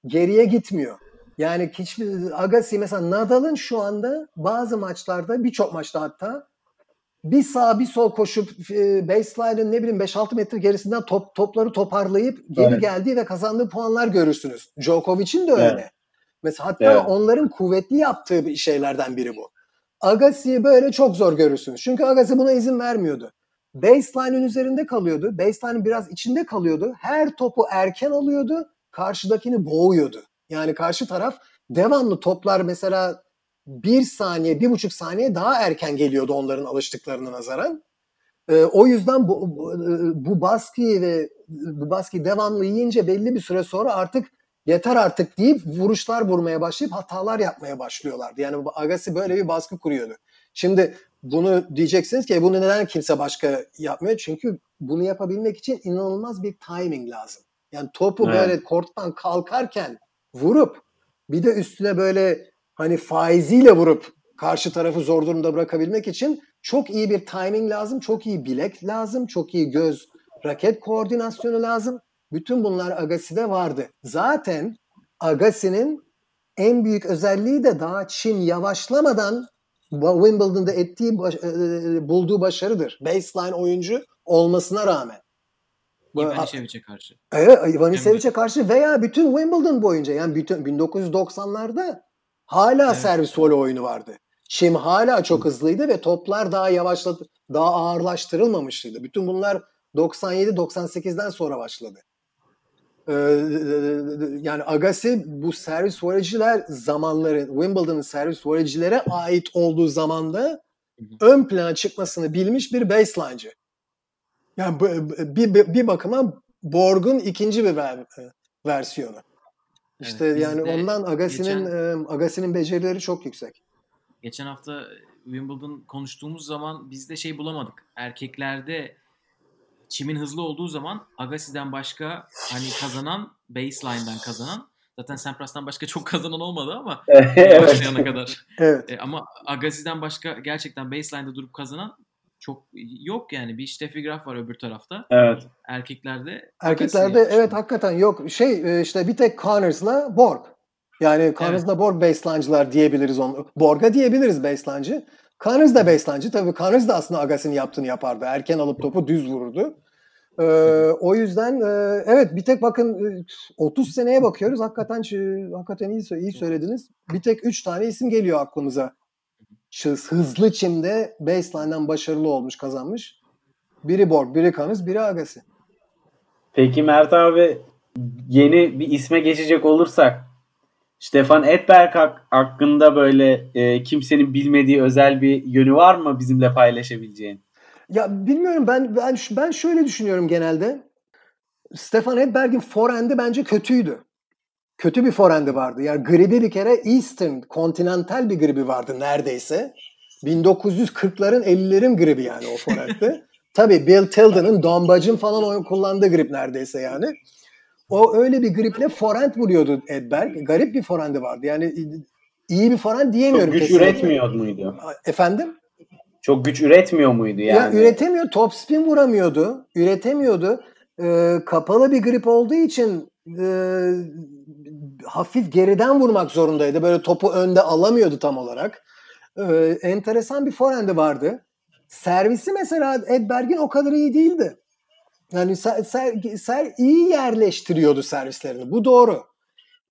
Geriye gitmiyor. Yani hiçbir Agassi mesela Nadal'ın şu anda bazı maçlarda birçok maçta hatta bir sağ bir sol koşup e, baseline'ın ne bileyim 5-6 metre gerisinden top, topları toparlayıp geri Evet. geldiği ve kazandığı puanlar görürsünüz. Djokovic'in de öyle. Evet. Mesela hatta Evet. onların kuvvetli yaptığı bir şeylerden biri bu. Agassi'yi böyle çok zor görürsünüz. Çünkü Agassi buna izin vermiyordu. Baseline'ın üzerinde kalıyordu. Baseline'ın biraz içinde kalıyordu. Her topu erken alıyordu. Karşıdakini boğuyordu. Yani karşı taraf devamlı toplar mesela bir saniye, bir buçuk saniye daha erken geliyordu onların alıştıklarına nazaran. Ee, o yüzden bu, bu, bu baskıyı ve bu baskıyı devamlı yiyince belli bir süre sonra artık yeter artık deyip vuruşlar vurmaya başlayıp hatalar yapmaya başlıyorlardı. Yani Agassi böyle bir baskı kuruyordu. Şimdi bunu diyeceksiniz ki "E, bunu neden kimse başka yapmıyor? Çünkü bunu yapabilmek için inanılmaz bir timing lazım. Yani topu Evet. böyle korttan kalkarken vurup bir de üstüne böyle hani faiziyle vurup karşı tarafı zor durumda bırakabilmek için çok iyi bir timing lazım, çok iyi bilek lazım, çok iyi göz raket koordinasyonu lazım. Bütün bunlar Agassi'de vardı. Zaten Agassi'nin en büyük özelliği de daha Çin yavaşlamadan Wimbledon'da ettiği baş- e, bulduğu başarıdır. Baseline oyuncu olmasına rağmen. Ivanishevic'e karşı. Evet, Ivanisevic'e karşı veya bütün Wimbledon boyunca yani bütün 1990'larda hala Evet. servis voley oyunu vardı. Çim hala çok hızlıydı ve toplar daha yavaşladı, daha ağırlaştırılmamıştı. Bütün bunlar 97-98'den sonra başladı. Ee, yani Agassi bu servis voleyciler zamanları Wimbledon'ın servis voleycilere ait olduğu zamanda ön plana çıkmasını bilmiş bir baseline'cı. Yani bir, bir, bir bakıma Borg'un ikinci bir ver- versiyonu. İşte Evet, yani ondan Agassi'nin geçen- e, Agassi'nin becerileri çok yüksek. Geçen hafta Wimbledon konuştuğumuz zaman biz de şey bulamadık. Erkeklerde çimin hızlı olduğu zaman Agassi'den başka hani kazanan baseline'dan kazanan zaten Sampras'tan başka çok kazanan olmadı ama evet. başlayana kadar. Evet. E, ama Agassi'den başka gerçekten baseline'da durup kazanan çok yok yani. Bir Steffi Graf var öbür tarafta. Evet. Erkeklerde Erkeklerde Agassi evet hakikaten yok. Şey e, işte bir tek Connors'la Borg. Yani Connors'la Borg baseline'cılar diyebiliriz onu. Borg'a diyebiliriz baseline'cı. Connors da baseline'cı. Tabii Connors da aslında Agassi'nin yaptığını yapardı. Erken alıp topu düz vururdu. Ee, o yüzden e, evet bir tek bakın e, 30 seneye bakıyoruz. Hakikaten e, hakikaten iyi, iyi söylediniz. Bir tek 3 tane isim geliyor aklımıza. Hızlı çimde baseline'dan başarılı olmuş, kazanmış. Biri Borg, biri Connors, biri Agassi. Peki Mert abi yeni bir isme geçecek olursak Stefan Edberg hak- hakkında böyle e, kimsenin bilmediği özel bir yönü var mı bizimle paylaşabileceğin? Ya bilmiyorum ben ben ben şöyle düşünüyorum genelde. Stefan Edberg'in forehand'i bence kötüydü. Kötü bir forehand'i vardı. Yani gribi bir kere Eastern, kontinental bir gribi vardı neredeyse. 1940'ların 50'lerin gribi yani o forehand'de. Tabii Bill Tilden'ın, Don Budge'ın falan oyun kullandığı grip neredeyse yani. O öyle bir griple forehand vuruyordu Edberg. Garip bir forehand'i vardı. Yani iyi bir forehand Çok diyemiyorum. güç kesinlikle. üretmiyor muydu? Efendim? Çok güç üretmiyor muydu Ya yani? üretemiyor, top spin vuramıyordu, üretemiyordu. Ee, kapalı bir grip olduğu için e, hafif geriden vurmak zorundaydı. Böyle topu önde alamıyordu tam olarak. Ee, enteresan bir forehand'i vardı. Servisi mesela Edberg'in o kadar iyi değildi. Yani ser, ser- ser- iyi yerleştiriyordu servislerini. Bu doğru.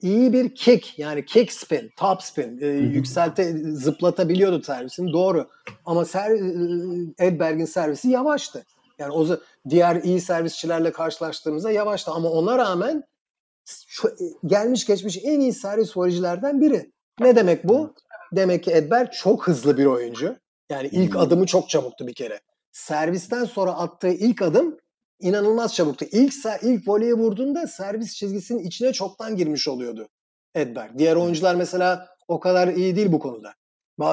İyi bir kick yani kick spin, top spin, e, yükselte zıplatabiliyordu servisini. Doğru. Ama ser, e, Edberg'in servisi yavaştı. Yani o diğer iyi servisçilerle karşılaştığımızda yavaştı ama ona rağmen şu, gelmiş geçmiş en iyi servis voleycilerden biri. Ne demek bu? Demek ki Edberg çok hızlı bir oyuncu. Yani ilk adımı çok çabuktu bir kere. Servisten sonra attığı ilk adım inanılmaz çabuktu. İlk ilk voleye vurduğunda servis çizgisinin içine çoktan girmiş oluyordu Edberg. Diğer oyuncular mesela o kadar iyi değil bu konuda.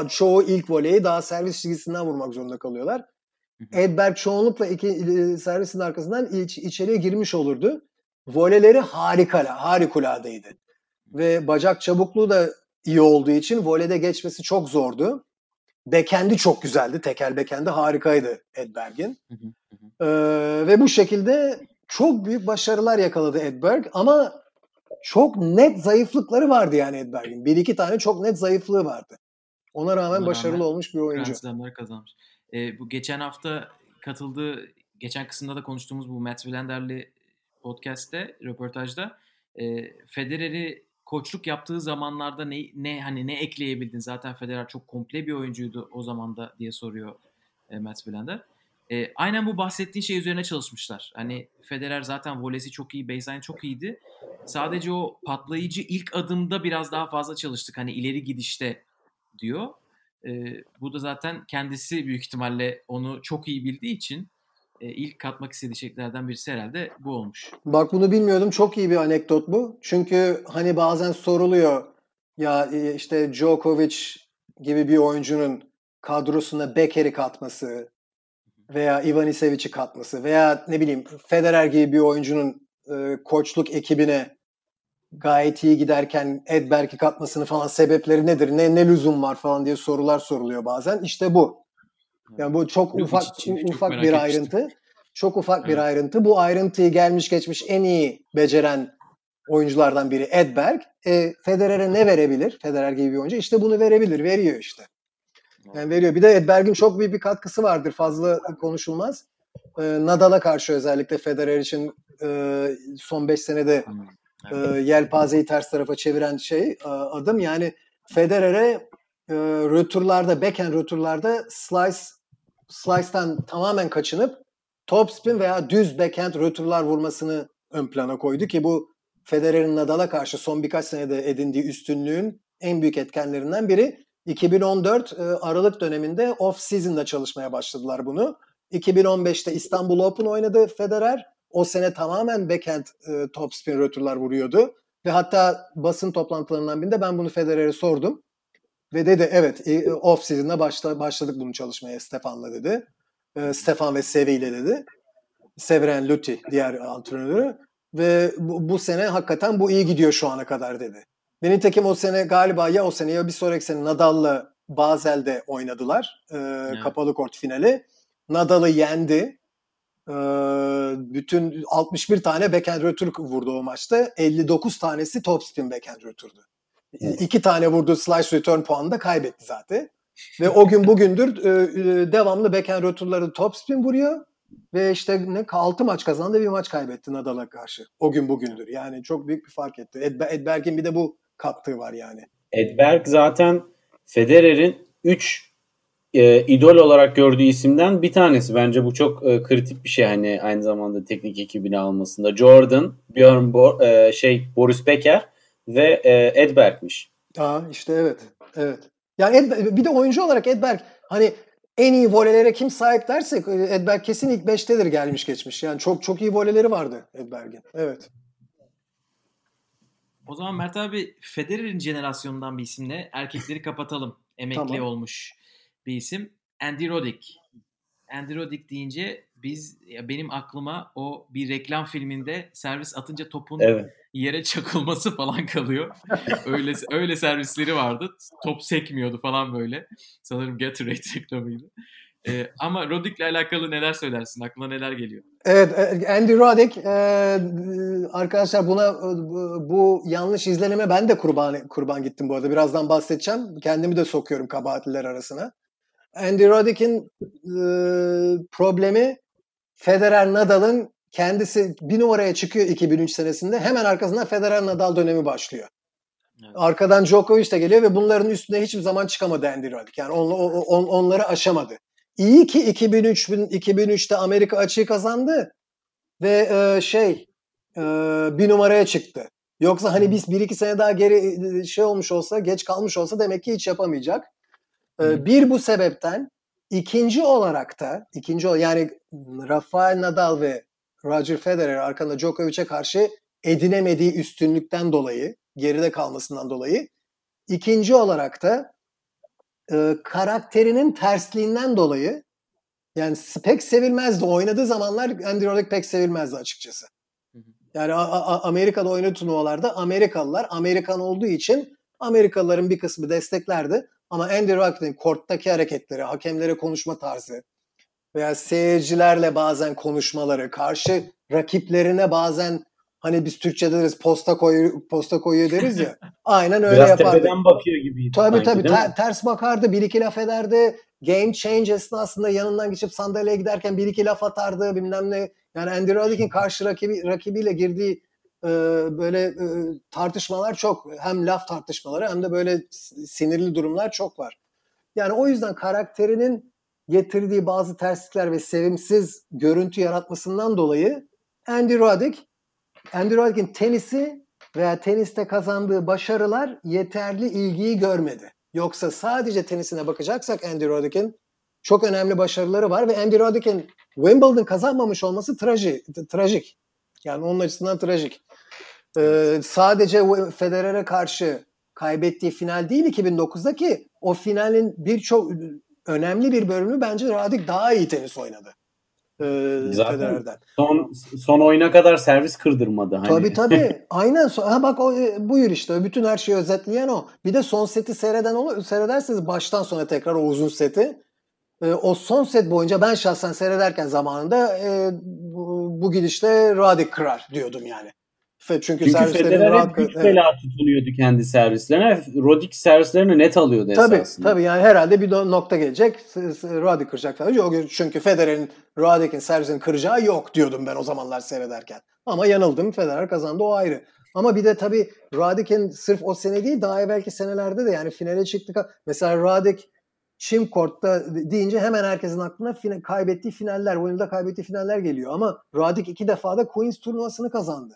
Çoğu ilk voleyi daha servis çizgisinden vurmak zorunda kalıyorlar. Edberg çoğunlukla iki servisin arkasından iç, içeriye girmiş olurdu. Voleleri harika, harikuladeydi. Ve bacak çabukluğu da iyi olduğu için volede geçmesi çok zordu. Bekendi çok güzeldi. Tekel bekendi harikaydı Edberg'in. Ee, ve bu şekilde çok büyük başarılar yakaladı Edberg ama çok net zayıflıkları vardı yani Edberg'in. Bir iki tane çok net zayıflığı vardı. Ona rağmen Ona başarılı rağmen olmuş bir oyuncu. Grand kazanmış. Ee, bu geçen hafta katıldığı, geçen kısımda da konuştuğumuz bu Matt Willender'li podcast'te, röportajda e, Federer'i koçluk yaptığı zamanlarda ne, ne hani ne ekleyebildin? Zaten Federer çok komple bir oyuncuydu o zaman da diye soruyor e, Matt Wilander. E, aynen bu bahsettiğin şey üzerine çalışmışlar. Hani Federer zaten volesi çok iyi, baseline çok iyiydi. Sadece o patlayıcı ilk adımda biraz daha fazla çalıştık. Hani ileri gidişte diyor. E, bu da zaten kendisi büyük ihtimalle onu çok iyi bildiği için e, ilk katmak istediği şeylerden birisi herhalde bu olmuş. Bak bunu bilmiyordum. Çok iyi bir anekdot bu. Çünkü hani bazen soruluyor ya e, işte Djokovic gibi bir oyuncunun kadrosuna Beker'i katması veya Ivanisevic'i katması veya ne bileyim Federer gibi bir oyuncunun e, koçluk ekibine gayet iyi giderken Edberg'i katmasını falan sebepleri nedir? Ne ne lüzum var falan diye sorular soruluyor bazen. İşte bu. Yani bu çok Yok, ufak hiç, hiç, ufak çok bir ayrıntı. Çok ufak evet. bir ayrıntı. Bu ayrıntıyı gelmiş geçmiş en iyi beceren oyunculardan biri Edberg. E, Federer'e ne verebilir? Federer gibi bir oyuncu. İşte bunu verebilir. Veriyor işte. Yani veriyor. Bir de Edberg'in çok büyük bir katkısı vardır. Fazla konuşulmaz. E, Nadal'a karşı özellikle Federer için e, son 5 senede e, yelpazeyi ters tarafa çeviren şey e, adım. Yani Federer'e e, röturlarda, backhand röturlarda slice slice'tan tamamen kaçınıp topspin veya düz backhand röturlar vurmasını ön plana koydu ki bu Federer'in Nadal'a karşı son birkaç senede edindiği üstünlüğün en büyük etkenlerinden biri. 2014 e, Aralık döneminde off-season'da çalışmaya başladılar bunu. 2015'te İstanbul Open oynadı Federer. O sene tamamen backhand e, topspin röturlar vuruyordu. Ve hatta basın toplantılarından birinde ben bunu Federer'e sordum. Ve dedi evet e, off season'da başla, başladık bunu çalışmaya Stefan'la dedi. E, Stefan ve Sevi ile dedi. Severen Luti diğer antrenörü. Ve bu, bu sene hakikaten bu iyi gidiyor şu ana kadar dedi. Ve nitekim o sene galiba ya o sene ya bir sonraki sene Nadal'la Bazel'de oynadılar. E, evet. Kapalı kort finali. Nadal'ı yendi. E, bütün 61 tane backhand rötur vurdu o maçta. 59 tanesi topspin backhand rötürdü. İki tane vurdu slice return puanı da kaybetti zaten. Ve o gün bugündür e, devamlı backhand röturları topspin vuruyor. Ve işte ne 6 maç kazandı bir maç kaybetti Nadal'a karşı. O gün bugündür. Yani çok büyük bir fark etti. Ed, Edberg'in bir de bu kattığı var yani. Edberg zaten Federer'in 3 e, idol olarak gördüğü isimden bir tanesi. Bence bu çok e, kritik bir şey hani aynı zamanda teknik ekibini almasında. Jordan, Björn Bo e, şey Boris Becker ve e, Edberg'miş. Aa işte evet. Evet. Yani Ed, bir de oyuncu olarak Edberg hani en iyi volelere kim sahip dersek Edberg kesin ilk 5'tedir gelmiş geçmiş. Yani çok çok iyi voleleri vardı Edberg'in. Evet. O zaman Mert abi Federer'in jenerasyonundan bir isimle erkekleri kapatalım. Emekli tamam. olmuş bir isim. Andy Roddick. Andy Roddick deyince biz ya benim aklıma o bir reklam filminde servis atınca topun evet. yere çakılması falan kalıyor. öyle öyle servisleri vardı. Top sekmiyordu falan böyle. Sanırım Gatorade reklamıydı. Ee, ama Roddick'le alakalı neler söylersin? Aklına neler geliyor? Evet, e, Andy Roddick e, arkadaşlar buna bu yanlış izlenime ben de kurban kurban gittim bu arada. Birazdan bahsedeceğim. Kendimi de sokuyorum kabahatliler arasına. Andy Roddick'in e, problemi Federer Nadal'ın kendisi bir numaraya çıkıyor 2003 senesinde. Hemen arkasından Federer Nadal dönemi başlıyor. Evet. Arkadan Djokovic de geliyor ve bunların üstüne hiçbir zaman çıkamadı Andy Roddick. Yani on, on, onları aşamadı. İyi ki 2003 2003'te Amerika açığı kazandı ve e, şey e, bir numaraya çıktı. Yoksa hani biz bir iki sene daha geri e, şey olmuş olsa, geç kalmış olsa demek ki hiç yapamayacak. E, bir bu sebepten ikinci olarak da ikinci yani Rafael Nadal ve Roger Federer arkasında Djokovic'e karşı edinemediği üstünlükten dolayı, geride kalmasından dolayı ikinci olarak da e, karakterinin tersliğinden dolayı yani pek sevilmezdi. Oynadığı zamanlar Andy Roddick pek sevilmezdi açıkçası. Yani a- a- Amerika'da oynadığı turnuvalarda Amerikalılar Amerikan olduğu için Amerikalıların bir kısmı desteklerdi. Ama Andy Roddick'in korttaki hareketleri, hakemlere konuşma tarzı veya seyircilerle bazen konuşmaları, karşı rakiplerine bazen hani biz Türkçe'de deriz posta koyu posta koyuyor deriz ya. Aynen öyle Biraz yapardı. tepeden bakıyor gibiydi. Tabii sanki, tabii ter- ters bakardı bir iki laf ederdi. Game change esnasında yanından geçip sandalyeye giderken bir iki laf atardı bilmem ne. Yani Andy Roddick'in karşı rakibi, rakibiyle girdiği e, böyle e, tartışmalar çok. Hem laf tartışmaları hem de böyle sinirli durumlar çok var. Yani o yüzden karakterinin getirdiği bazı terslikler ve sevimsiz görüntü yaratmasından dolayı Andy Roddick, Andy Roddick'in tenisi veya teniste kazandığı başarılar yeterli ilgiyi görmedi. Yoksa sadece tenisine bakacaksak Andy Roddick'in çok önemli başarıları var ve Andy Roddick'in Wimbledon kazanmamış olması traji, trajik. Yani onun açısından trajik. Ee, sadece Federer'e karşı kaybettiği final değil 2009'daki o finalin birçok önemli bir bölümü bence Roddick daha iyi tenis oynadı. Zaten Federer'den. Son, son oyuna kadar servis kırdırmadı. Hani. Tabii tabii. Aynen. Ha bak o e, buyur işte. Bütün her şeyi özetleyen o. Bir de son seti seyreden olur. Seyrederseniz baştan sona tekrar o uzun seti. E, o son set boyunca ben şahsen seyrederken zamanında e, bu, bu gidişle Radik kırar diyordum yani. Çünkü, Çünkü Federer rahat hep güç bela tutunuyordu kendi servislerine. Roddick servislerini net alıyordu Tabii esasında. tabii yani herhalde bir no- nokta gelecek. Radik kıracak falan. Gün- Çünkü Federer'in Radik'in servisini kıracağı yok diyordum ben o zamanlar seyrederken. Ama yanıldım. Federer kazandı o ayrı. Ama bir de tabii Radik'in sırf o sene değil daha evvelki senelerde de yani finale çıktık. Mesela Radik Çim Kort'ta deyince hemen herkesin aklına fina- kaybettiği finaller, oyunda kaybettiği finaller geliyor. Ama Radik iki defa da Queens turnuvasını kazandı.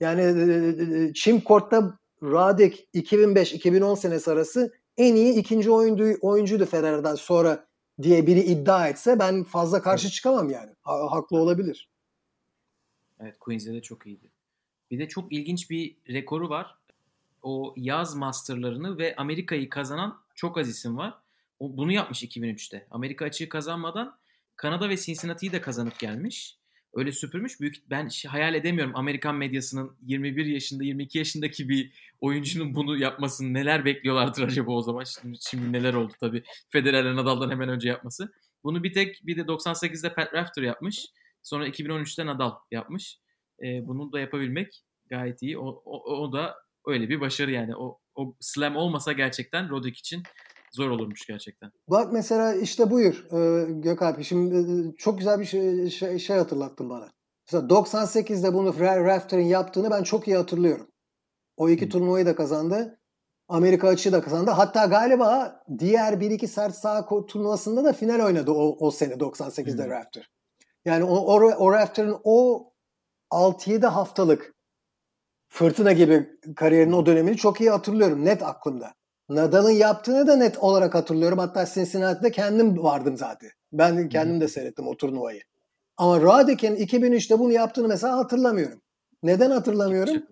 Yani e, Çim Kort'ta Radik 2005-2010 senesi arası en iyi ikinci oyuncu, oyuncuydu Federer'den sonra diye biri iddia etse ben fazla karşı çıkamam yani. Ha- haklı olabilir. Evet Queens'de de çok iyiydi. Bir de çok ilginç bir rekoru var. O yaz masterlarını ve Amerika'yı kazanan çok az isim var. O bunu yapmış 2003'te. Amerika açığı kazanmadan Kanada ve Cincinnati'yi de kazanıp gelmiş. Öyle süpürmüş. Büyük ben hayal edemiyorum Amerikan medyasının 21 yaşında 22 yaşındaki bir oyuncunun bunu yapmasını neler bekliyorlardır acaba o zaman. Şimdi, şimdi neler oldu tabii. Federer'le Nadal'dan hemen önce yapması. Bunu bir tek bir de 98'de Pat Rafter yapmış. Sonra 2013'te Nadal yapmış. E, bunu da yapabilmek gayet iyi. O, o, o da öyle bir başarı yani. O, o slam olmasa gerçekten Roddick için zor olurmuş gerçekten. Bak mesela işte buyur e, Gökalp. Şimdi e, çok güzel bir şey, şey, şey hatırlattın bana. Mesela 98'de bunu Ra- Rafter'in yaptığını ben çok iyi hatırlıyorum. O iki Hı. turnuvayı da kazandı. Amerika açığı da kazandı. Hatta galiba diğer 1-2 sert sağ turnuvasında da final oynadı o, o sene 98'de Hı. Rafter. Yani o, o, o Rafter'in o 6-7 haftalık fırtına gibi kariyerinin o dönemini çok iyi hatırlıyorum. Net aklımda. Nadal'ın yaptığını da net olarak hatırlıyorum. Hatta Cincinnati'de kendim vardım zaten. Ben kendim de seyrettim o turnuvayı. Ama Radek'in 2003'te bunu yaptığını mesela hatırlamıyorum. Neden hatırlamıyorum?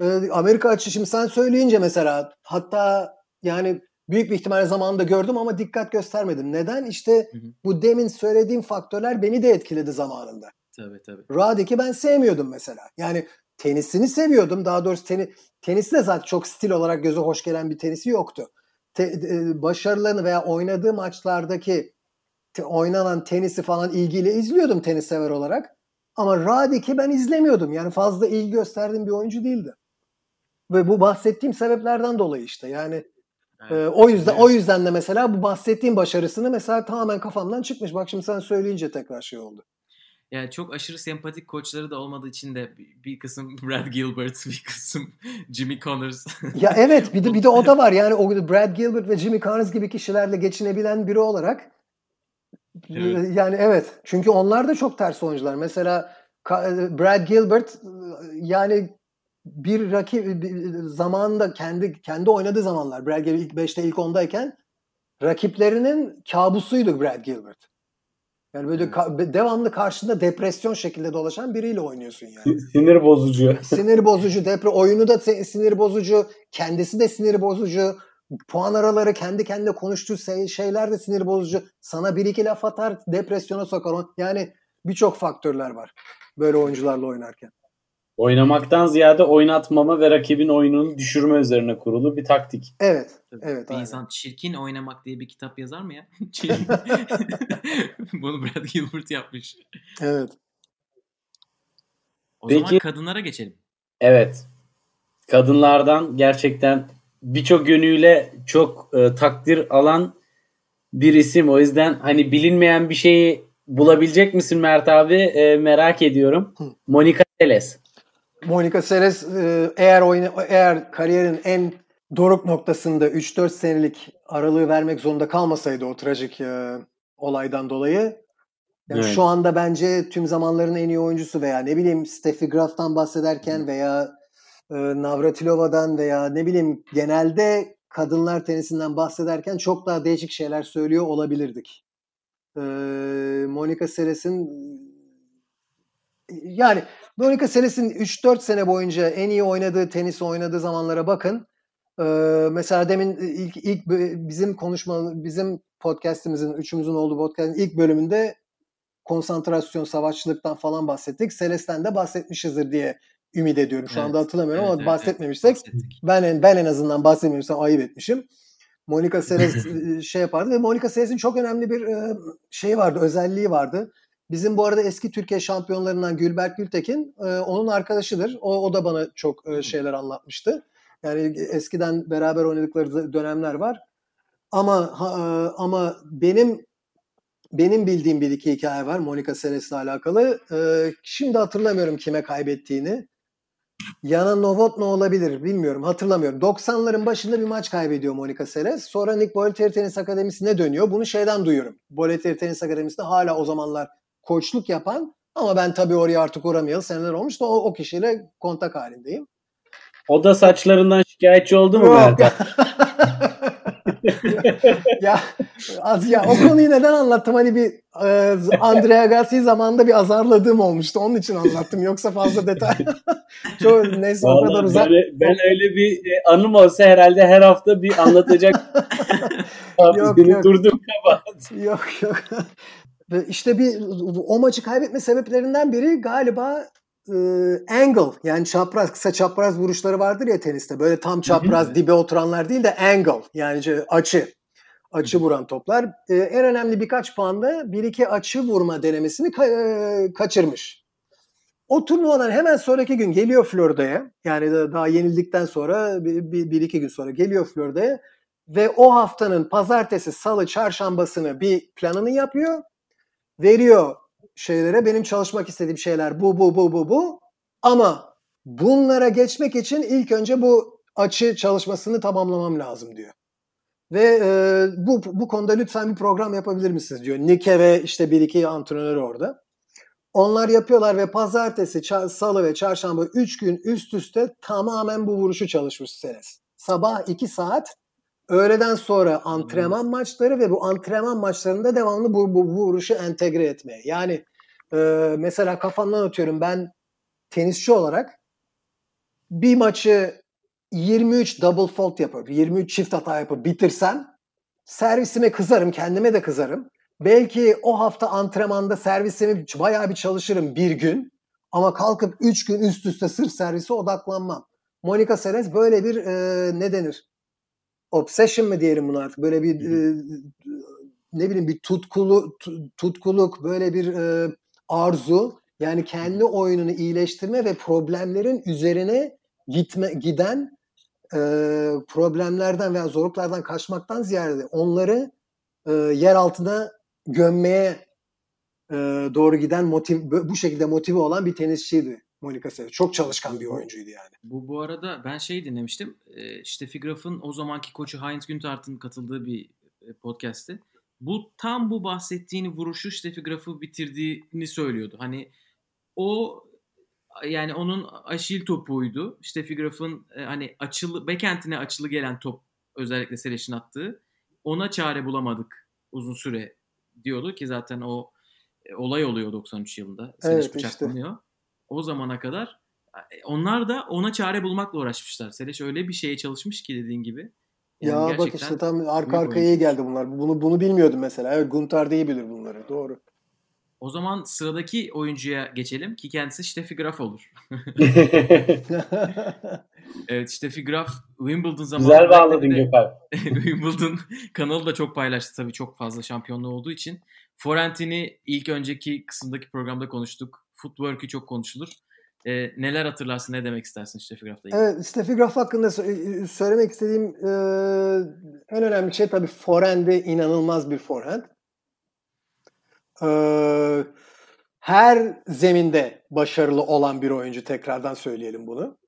Ee, Amerika açı şimdi sen söyleyince mesela hatta yani büyük bir ihtimalle zamanında gördüm ama dikkat göstermedim. Neden? İşte Hı hı. bu demin söylediğim faktörler beni de etkiledi zamanında. Tabii tabii. Radik'i ben sevmiyordum mesela. Yani tenisini seviyordum. Daha doğrusu teni, tenisi de zaten çok stil olarak göze hoş gelen bir tenisi yoktu. Te, e, başarılarını veya oynadığı maçlardaki te- oynanan tenisi falan ilgiyle izliyordum tenis sever olarak. Ama Radik'i ben izlemiyordum. Yani fazla ilgi gösterdiğim bir oyuncu değildi. Ve bu bahsettiğim sebeplerden dolayı işte. Yani Evet. e, o yüzden Evet. o yüzden de mesela bu bahsettiğim başarısını mesela tamamen kafamdan çıkmış. Bak şimdi sen söyleyince tekrar şey oldu. Yani çok aşırı sempatik koçları da olmadığı için de bir- kısım Brad Gilbert, bir kısım Jimmy Connors. Ya evet bir de bir de o da var. Yani o Brad Gilbert ve Jimmy Connors gibi kişilerle geçinebilen biri olarak Evet. Yani evet. Çünkü onlar da çok ters oyuncular. Mesela Ka- Brad Gilbert yani bir rakip bir- zamanında kendi kendi oynadığı zamanlar Brad Gilbert ilk 5'te ilk 10'dayken rakiplerinin kabusuydu Brad Gilbert. Yani böyle ka- devamlı karşında depresyon şekilde dolaşan biriyle oynuyorsun yani. Sinir bozucu. sinir bozucu, depre oyunu da sinir bozucu, kendisi de sinir bozucu. Puan araları kendi kendine konuştuğu şeyler de sinir bozucu. Sana bir iki laf atar, depresyona sokar. Yani birçok faktörler var böyle oyuncularla oynarken. Oynamaktan ziyade oynatmama ve rakibin oyununu düşürme üzerine kurulu bir taktik. Evet, evet. bir aynen. insan çirkin oynamak diye bir kitap yazar mı ya? Çirkin. Bunu Brad Gilbert yapmış. Evet. O Peki- zaman kadınlara geçelim. Evet. Kadınlardan gerçekten birçok yönüyle çok e, takdir alan bir isim. O yüzden hani bilinmeyen bir şeyi bulabilecek misin Mert abi? E, merak ediyorum. Hı. Monica Seles. Monica Seles e, eğer oyna, eğer kariyerin en doruk noktasında 3-4 senelik aralığı vermek zorunda kalmasaydı o trajik e, olaydan dolayı yani Evet. şu anda bence tüm zamanların en iyi oyuncusu veya ne bileyim Steffi Graf'tan bahsederken veya e, Navratilova'dan veya ne bileyim genelde kadınlar tenisinden bahsederken çok daha değişik şeyler söylüyor olabilirdik. E, Monica Seles'in yani Monica Seles'in 3-4 sene boyunca en iyi oynadığı tenis oynadığı zamanlara bakın. Ee, mesela demin ilk ilk bizim konuşma bizim podcast'imizin üçümüzün olduğu podcast'in ilk bölümünde konsantrasyon, savaşçılıktan falan bahsettik. Seles'ten de bahsetmişizdir diye ümit ediyorum. Şu Evet, anda hatırlamıyorum evet, ama evet, bahsetmemişsek evet, ben en, ben en azından bahsetmiyorsam ayıp etmişim. Monica Seles e, şey yapardı ve Monica Seles'in çok önemli bir e, şey vardı, özelliği vardı. Bizim bu arada eski Türkiye şampiyonlarından Gülberk Gültekin e, onun arkadaşıdır. O, o da bana çok e, şeyler anlatmıştı. Yani eskiden beraber oynadıkları dönemler var. Ama ha, e, ama benim benim bildiğim bir iki hikaye var Monica Seles'le alakalı. E, şimdi hatırlamıyorum kime kaybettiğini. Yana Novotny olabilir bilmiyorum hatırlamıyorum. 90'ların başında bir maç kaybediyor Monica Seles. Sonra Nick Bollettieri Tenis Akademisi'ne dönüyor. Bunu şeyden duyuyorum. Bollettieri Tenis Akademisi'nde hala o zamanlar koçluk yapan ama ben tabii oraya artık uğramayalı seneler olmuş da o, o kişiyle kontak halindeyim. O da saçlarından şikayetçi oldu mu abi? ya az ya o konuyu neden anlattım? Hani bir e, Andrea Gassi zamanında bir azarladığım olmuştu. Onun için anlattım. Yoksa fazla detay. Çok neyse o kadar Vallahi uzak. ben, ben öyle bir e, anım olsa herhalde her hafta bir anlatacak Yok, Seni yok. durdum kabahat. Yok yok. Ve işte bir o maçı kaybetme sebeplerinden biri galiba e, angle yani çapraz kısa çapraz vuruşları vardır ya teniste. Böyle tam çapraz dibe oturanlar değil de angle yani şey, açı. Açı vuran toplar. E, en önemli birkaç puanda bir iki açı vurma denemesini ka- e, kaçırmış. O turnuvadan hemen sonraki gün geliyor Florida'ya. Yani da- daha yenildikten sonra bir, bir, bir iki gün sonra geliyor Florida'ya ve o haftanın pazartesi, salı, çarşambasını bir planını yapıyor. Veriyor şeylere benim çalışmak istediğim şeyler bu bu bu bu bu ama bunlara geçmek için ilk önce bu açı çalışmasını tamamlamam lazım diyor. Ve e, bu bu konuda lütfen bir program yapabilir misiniz diyor. Nike ve işte bir iki antrenörü orada. Onlar yapıyorlar ve pazartesi, salı ve çarşamba 3 gün üst üste tamamen bu vuruşu çalışmış Senes. Sabah 2 saat, öğleden sonra antrenman maçları ve bu antrenman maçlarında devamlı bu, bu, bu vuruşu entegre etmeye. Yani e, mesela kafamdan atıyorum ben tenisçi olarak bir maçı 23 double fault yapıp 23 çift hata yapıp bitirsem servisime kızarım, kendime de kızarım. Belki o hafta antrenmanda servisimi bayağı bir çalışırım bir gün ama kalkıp 3 gün üst üste sırf servise odaklanmam. Monica Seles böyle bir e, ne denir? Obsession mı diyelim bunu artık? Böyle bir e, ne bileyim bir tutkulu tu- tutkuluk, böyle bir e, arzu. Yani kendi oyununu iyileştirme ve problemlerin üzerine gitme giden e, problemlerden veya zorluklardan kaçmaktan ziyade onları e, yer altına gömmeye e, doğru giden motiv bu şekilde motive olan bir tenisçiydi Monica Seles. Çok çalışkan bir oyuncuydu yani. Bu bu arada ben şey dinlemiştim. E, Steffi Graf'ın o zamanki koçu Heinz Güntart'ın katıldığı bir e, podcast'te. bu tam bu bahsettiğini vuruşu Steffi Graf'ı bitirdiğini söylüyordu. Hani o yani onun aşil topuydu. Steffi Graf'ın e, hani açılı backend'ine açılı gelen top özellikle Seleş'in attığı. Ona çare bulamadık uzun süre diyordu ki zaten o e, olay oluyor 93 yılında. Seleş Evet, bıçaklanıyor. İşte. O zamana kadar e, onlar da ona çare bulmakla uğraşmışlar. Seleş öyle bir şeye çalışmış ki dediğin gibi. Yani ya bak işte tam arka arkaya iyi geldi bunlar. Bunu bunu bilmiyordum mesela. Evet Gunter de iyi bilir bunları. Doğru. O zaman sıradaki oyuncuya geçelim ki kendisi Steffi Graf olur. evet Steffi Graf Wimbledon zamanında. Güzel bağladın Gökhan. Wimbledon kanalı da çok paylaştı tabii çok fazla şampiyonluğu olduğu için. Forentini ilk önceki kısımdaki programda konuştuk. Footwork'ü çok konuşulur. E, neler hatırlarsın, ne demek istersin Steffi Graf'la ilgili? Evet, Steffi Graf hakkında söylemek istediğim e, en önemli şey tabii forehand'i inanılmaz bir forehand. E, her zeminde başarılı olan bir oyuncu tekrardan söyleyelim bunu.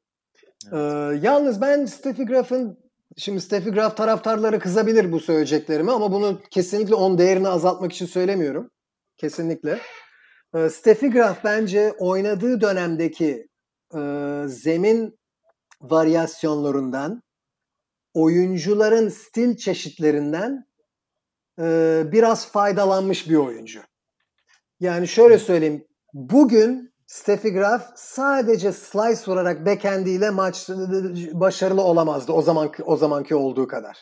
Evet. E, yalnız ben Steffi Graf'ın şimdi Steffi Graf taraftarları kızabilir bu söyleyeceklerime ama bunu kesinlikle onun değerini azaltmak için söylemiyorum. Kesinlikle. Steffi Graf bence oynadığı dönemdeki e, zemin varyasyonlarından, oyuncuların stil çeşitlerinden e, biraz faydalanmış bir oyuncu. Yani şöyle söyleyeyim. Bugün Steffi Graf sadece slice vurarak backhandiyle maç başarılı olamazdı o zamanki o zamanki olduğu kadar.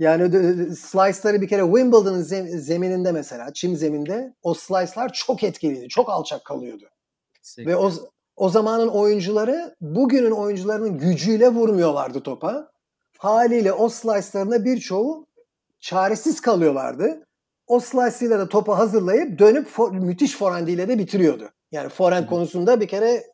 Yani slice'ları bir kere Wimbledon'ın zemininde mesela çim zeminde o slice'lar çok etkiliydi. Çok alçak kalıyordu. Kesinlikle. Ve o o zamanın oyuncuları bugünün oyuncularının gücüyle vurmuyorlardı topa. Haliyle o slice'larına birçoğu çaresiz kalıyorlardı. O slice'ıyla da topu hazırlayıp dönüp for, müthiş forehandiyle de bitiriyordu. Yani forehand konusunda bir kere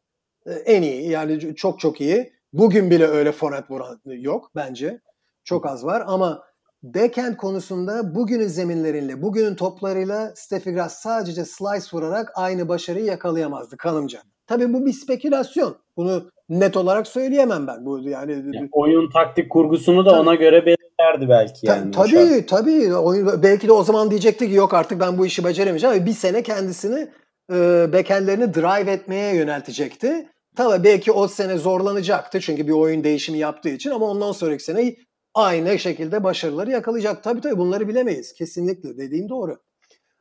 e, en iyi. Yani çok çok iyi. Bugün bile öyle forehand vuran yok bence. Çok az var ama backhand konusunda bugünün zeminleriyle, bugünün toplarıyla Steffi Graf sadece slice vurarak aynı başarıyı yakalayamazdı kanımca. Tabii bu bir spekülasyon. Bunu net olarak söyleyemem ben. Bu yani, yani oyun taktik kurgusunu da tabii, ona göre belirlerdi belki yani. Tabii tabii. Oyun, belki de o zaman diyecekti ki yok artık ben bu işi beceremeyeceğim. Bir sene kendisini e, backendlerini drive etmeye yöneltecekti. Tabii belki o sene zorlanacaktı çünkü bir oyun değişimi yaptığı için ama ondan sonraki sene aynı şekilde başarıları yakalayacak. Tabii tabii bunları bilemeyiz. Kesinlikle dediğin doğru.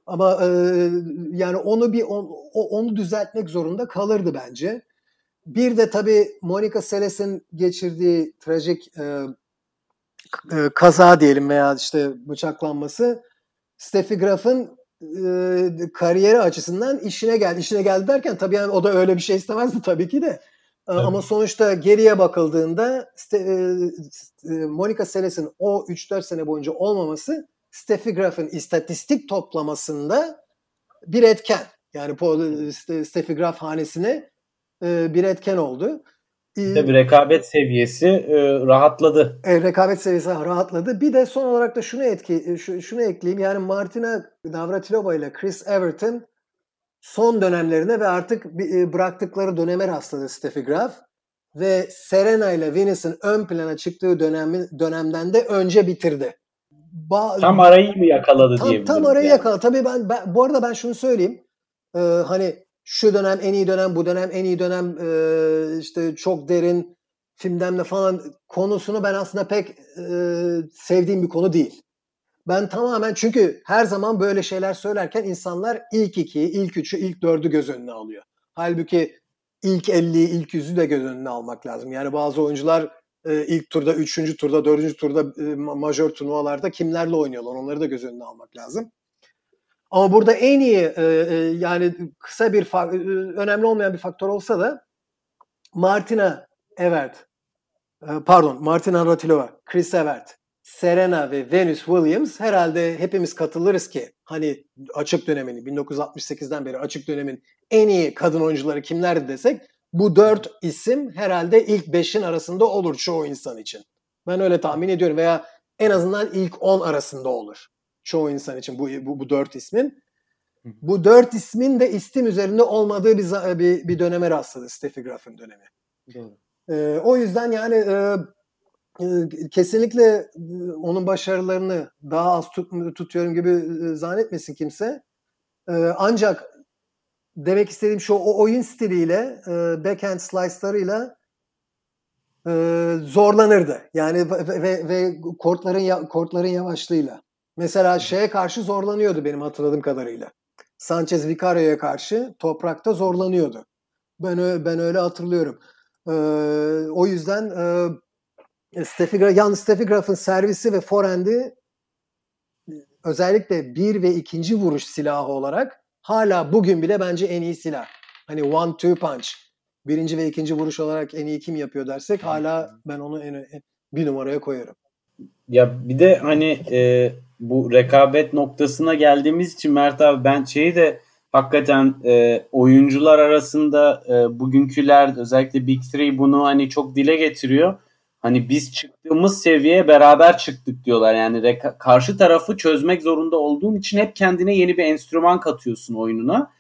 Ama e, yani onu bir on, onu düzeltmek zorunda kalırdı bence. Bir de tabii Monica Seles'in geçirdiği trajik e, e, kaza diyelim veya işte bıçaklanması Steffi Graf'ın e, kariyeri açısından işine geldi. İşine geldi derken tabii yani o da öyle bir şey istemezdi tabii ki de. Evet. Ama sonuçta geriye bakıldığında e, e, Monica Seles'in o 3-4 sene boyunca olmaması Steffi Graf'ın istatistik toplamasında bir etken. Yani Steffi Graf hanesine e, bir etken oldu. Tabii rekabet seviyesi rahatladı. E, rekabet seviyesi rahatladı. Bir de son olarak da şunu etki şunu ekleyeyim. Yani Martina Navratilova ile Chris Everton son dönemlerine ve artık e, bıraktıkları döneme rastladı Steffi Graf. Ve Serena ile Venus'un ön plana çıktığı dönemi, dönemden de önce bitirdi. Ba- tam arayı mı yakaladı tam, diye. Tam arayı yani. yakaladı. Tabii ben, ben bu arada ben şunu söyleyeyim. Ee, hani şu dönem en iyi dönem, bu dönem en iyi dönem e, işte çok derin filmden de falan konusunu ben aslında pek e, sevdiğim bir konu değil. Ben tamamen çünkü her zaman böyle şeyler söylerken insanlar ilk ikiyi, ilk üçü, ilk dördü göz önüne alıyor. Halbuki ilk 50'yi, ilk yüzü de göz önüne almak lazım. Yani bazı oyuncular e, ilk turda, üçüncü turda, dördüncü turda e, majör turnuvalarda kimlerle oynuyorlar onları da göz önüne almak lazım. Ama burada en iyi e, yani kısa bir önemli olmayan bir faktör olsa da Martina Evert pardon Martina Ratilova, Chris Evert Serena ve Venus Williams herhalde hepimiz katılırız ki hani açık dönemini 1968'den beri açık dönemin en iyi kadın oyuncuları kimlerdi desek bu dört isim herhalde ilk beşin arasında olur çoğu insan için. Ben öyle tahmin ediyorum veya en azından ilk on arasında olur çoğu insan için bu, bu, bu dört ismin. Bu dört ismin de istim üzerinde olmadığı bir, bir, bir döneme rastladı Steffi Graf'ın dönemi. Doğru. Ee, o yüzden yani e, kesinlikle onun başarılarını daha az tut, tutuyorum gibi zannetmesin kimse. Ancak demek istediğim şu o oyun stiliyle backhand slice'larıyla zorlanırdı. Yani ve, ve, kortların kortların yavaşlığıyla. Mesela şeye karşı zorlanıyordu benim hatırladığım kadarıyla. Sanchez Vicario'ya karşı toprakta zorlanıyordu. Ben ben öyle hatırlıyorum. O yüzden Steffi Graf, yalnız Steffi Graf'ın servisi ve forehand'i özellikle bir ve ikinci vuruş silahı olarak hala bugün bile bence en iyi silah. Hani one two punch. Birinci ve ikinci vuruş olarak en iyi kim yapıyor dersek hala ben onu en, bir numaraya koyarım. Ya bir de hani e, bu rekabet noktasına geldiğimiz için Mert abi ben şeyi de hakikaten e, oyuncular arasında e, bugünküler özellikle Big Three bunu hani çok dile getiriyor. Hani biz çıktığımız seviyeye beraber çıktık diyorlar. Yani reka- karşı tarafı çözmek zorunda olduğun için hep kendine yeni bir enstrüman katıyorsun oyununa.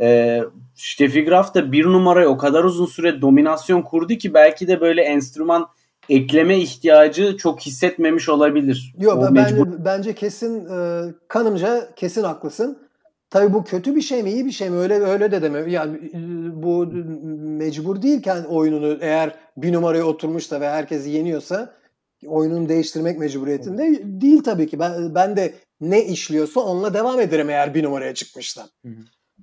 E, Steffi Graf da bir numaraya o kadar uzun süre dominasyon kurdu ki belki de böyle enstrüman ekleme ihtiyacı çok hissetmemiş olabilir. Yok bence, mecbur... bence kesin e, kanımca kesin haklısın. Tabii bu kötü bir şey mi, iyi bir şey mi? Öyle öyle de deme. Yani e, bu mecbur değilken oyununu eğer bir numaraya oturmuşsa ve herkes yeniyorsa oyununu değiştirmek mecburiyetinde değil tabii ki. Ben ben de ne işliyorsa onunla devam ederim eğer bir numaraya çıkmışsam.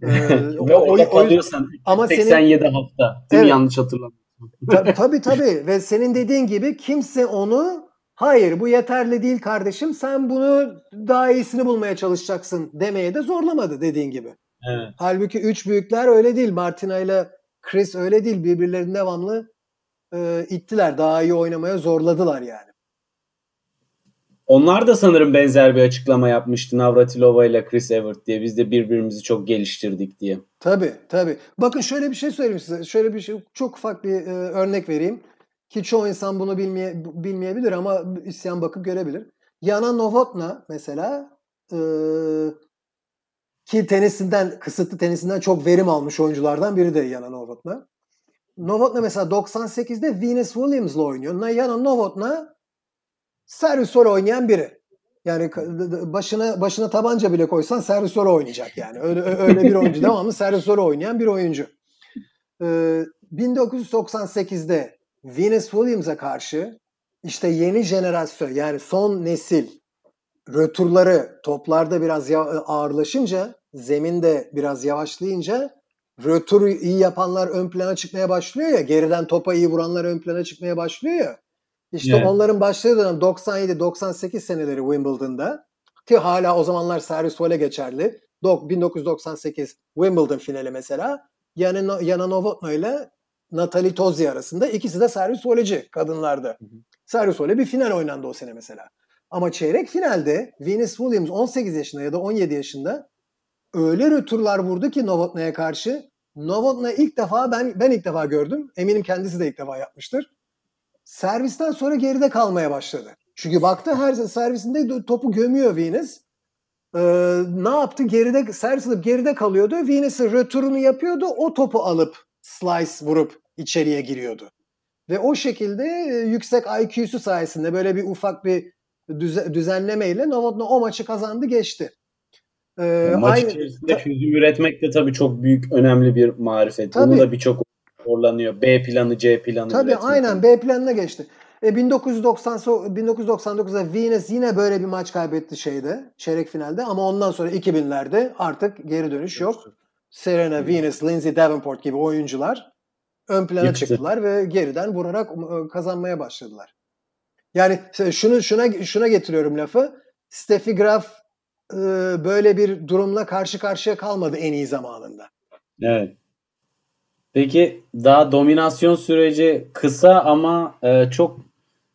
ee, o, o, kalıyorsan ama 87 senin, hafta. Değil evet. yanlış hatırlamıyorum. tabii tabii ve senin dediğin gibi kimse onu hayır bu yeterli değil kardeşim sen bunu daha iyisini bulmaya çalışacaksın demeye de zorlamadı dediğin gibi. Evet. Halbuki üç büyükler öyle değil. Martina ile Chris öyle değil. Birbirlerini devamlı e, ittiler. Daha iyi oynamaya zorladılar yani. Onlar da sanırım benzer bir açıklama yapmıştı Navratilova ile Chris Evert diye. Biz de birbirimizi çok geliştirdik diye. Tabii tabii. Bakın şöyle bir şey söyleyeyim size. Şöyle bir şey çok ufak bir e, örnek vereyim. Ki çoğu insan bunu bilmeye, bilmeyebilir ama isyan bakıp görebilir. Yana Novotna mesela e, ki tenisinden, kısıtlı tenisinden çok verim almış oyunculardan biri de Yana Novotna. Novotna mesela 98'de Venus Williams'la oynuyor. Yana Novotna servisör oynayan biri. Yani başına başına tabanca bile koysan servisör oynayacak yani. Öyle öyle bir oyuncu devamlı servisör oynayan bir oyuncu. Ee, 1998'de Venus Williams'a karşı işte yeni jenerasyon yani son nesil röturları toplarda biraz ağırlaşınca zeminde biraz yavaşlayınca röturu iyi yapanlar ön plana çıkmaya başlıyor ya geriden topa iyi vuranlar ön plana çıkmaya başlıyor ya işte evet. onların başladığı dönem 97-98 seneleri Wimbledon'da ki hala o zamanlar servis vole geçerli. 1998 Wimbledon finali mesela Yana, Yana Novotno ile Natalie Tozzi arasında ikisi de servis voleci kadınlarda. Hı hı. Servis vole bir final oynandı o sene mesela. Ama çeyrek finalde Venus Williams 18 yaşında ya da 17 yaşında öyle röturlar vurdu ki Novotna'ya karşı. Novotna ilk defa ben ben ilk defa gördüm. Eminim kendisi de ilk defa yapmıştır servisten sonra geride kalmaya başladı. Çünkü baktı her servisinde topu gömüyor Venus. Ee, ne yaptı? Geride servis alıp geride kalıyordu. Venus'ın röturunu yapıyordu. O topu alıp slice vurup içeriye giriyordu. Ve o şekilde e, yüksek IQ'su sayesinde böyle bir ufak bir düze, düzenlemeyle Novotny o maçı kazandı geçti. Ee, Maç aynı, içerisinde çözüm üretmek de tabii çok büyük önemli bir marifet. Tabii, Bunu da birçok zorlanıyor. B planı, C planı. Tabii üretmek. aynen B planına geçti. E 1990 1999'da Venus yine böyle bir maç kaybetti şeyde, çeyrek finalde ama ondan sonra 2000'lerde artık geri dönüş yok. Serena, Venus, Lindsay Davenport gibi oyuncular ön plana Yıktı. çıktılar ve geriden vurarak e, kazanmaya başladılar. Yani şunu şuna şuna getiriyorum lafı. Steffi Graf e, böyle bir durumla karşı karşıya kalmadı en iyi zamanında. Evet. Peki daha dominasyon süreci kısa ama e, çok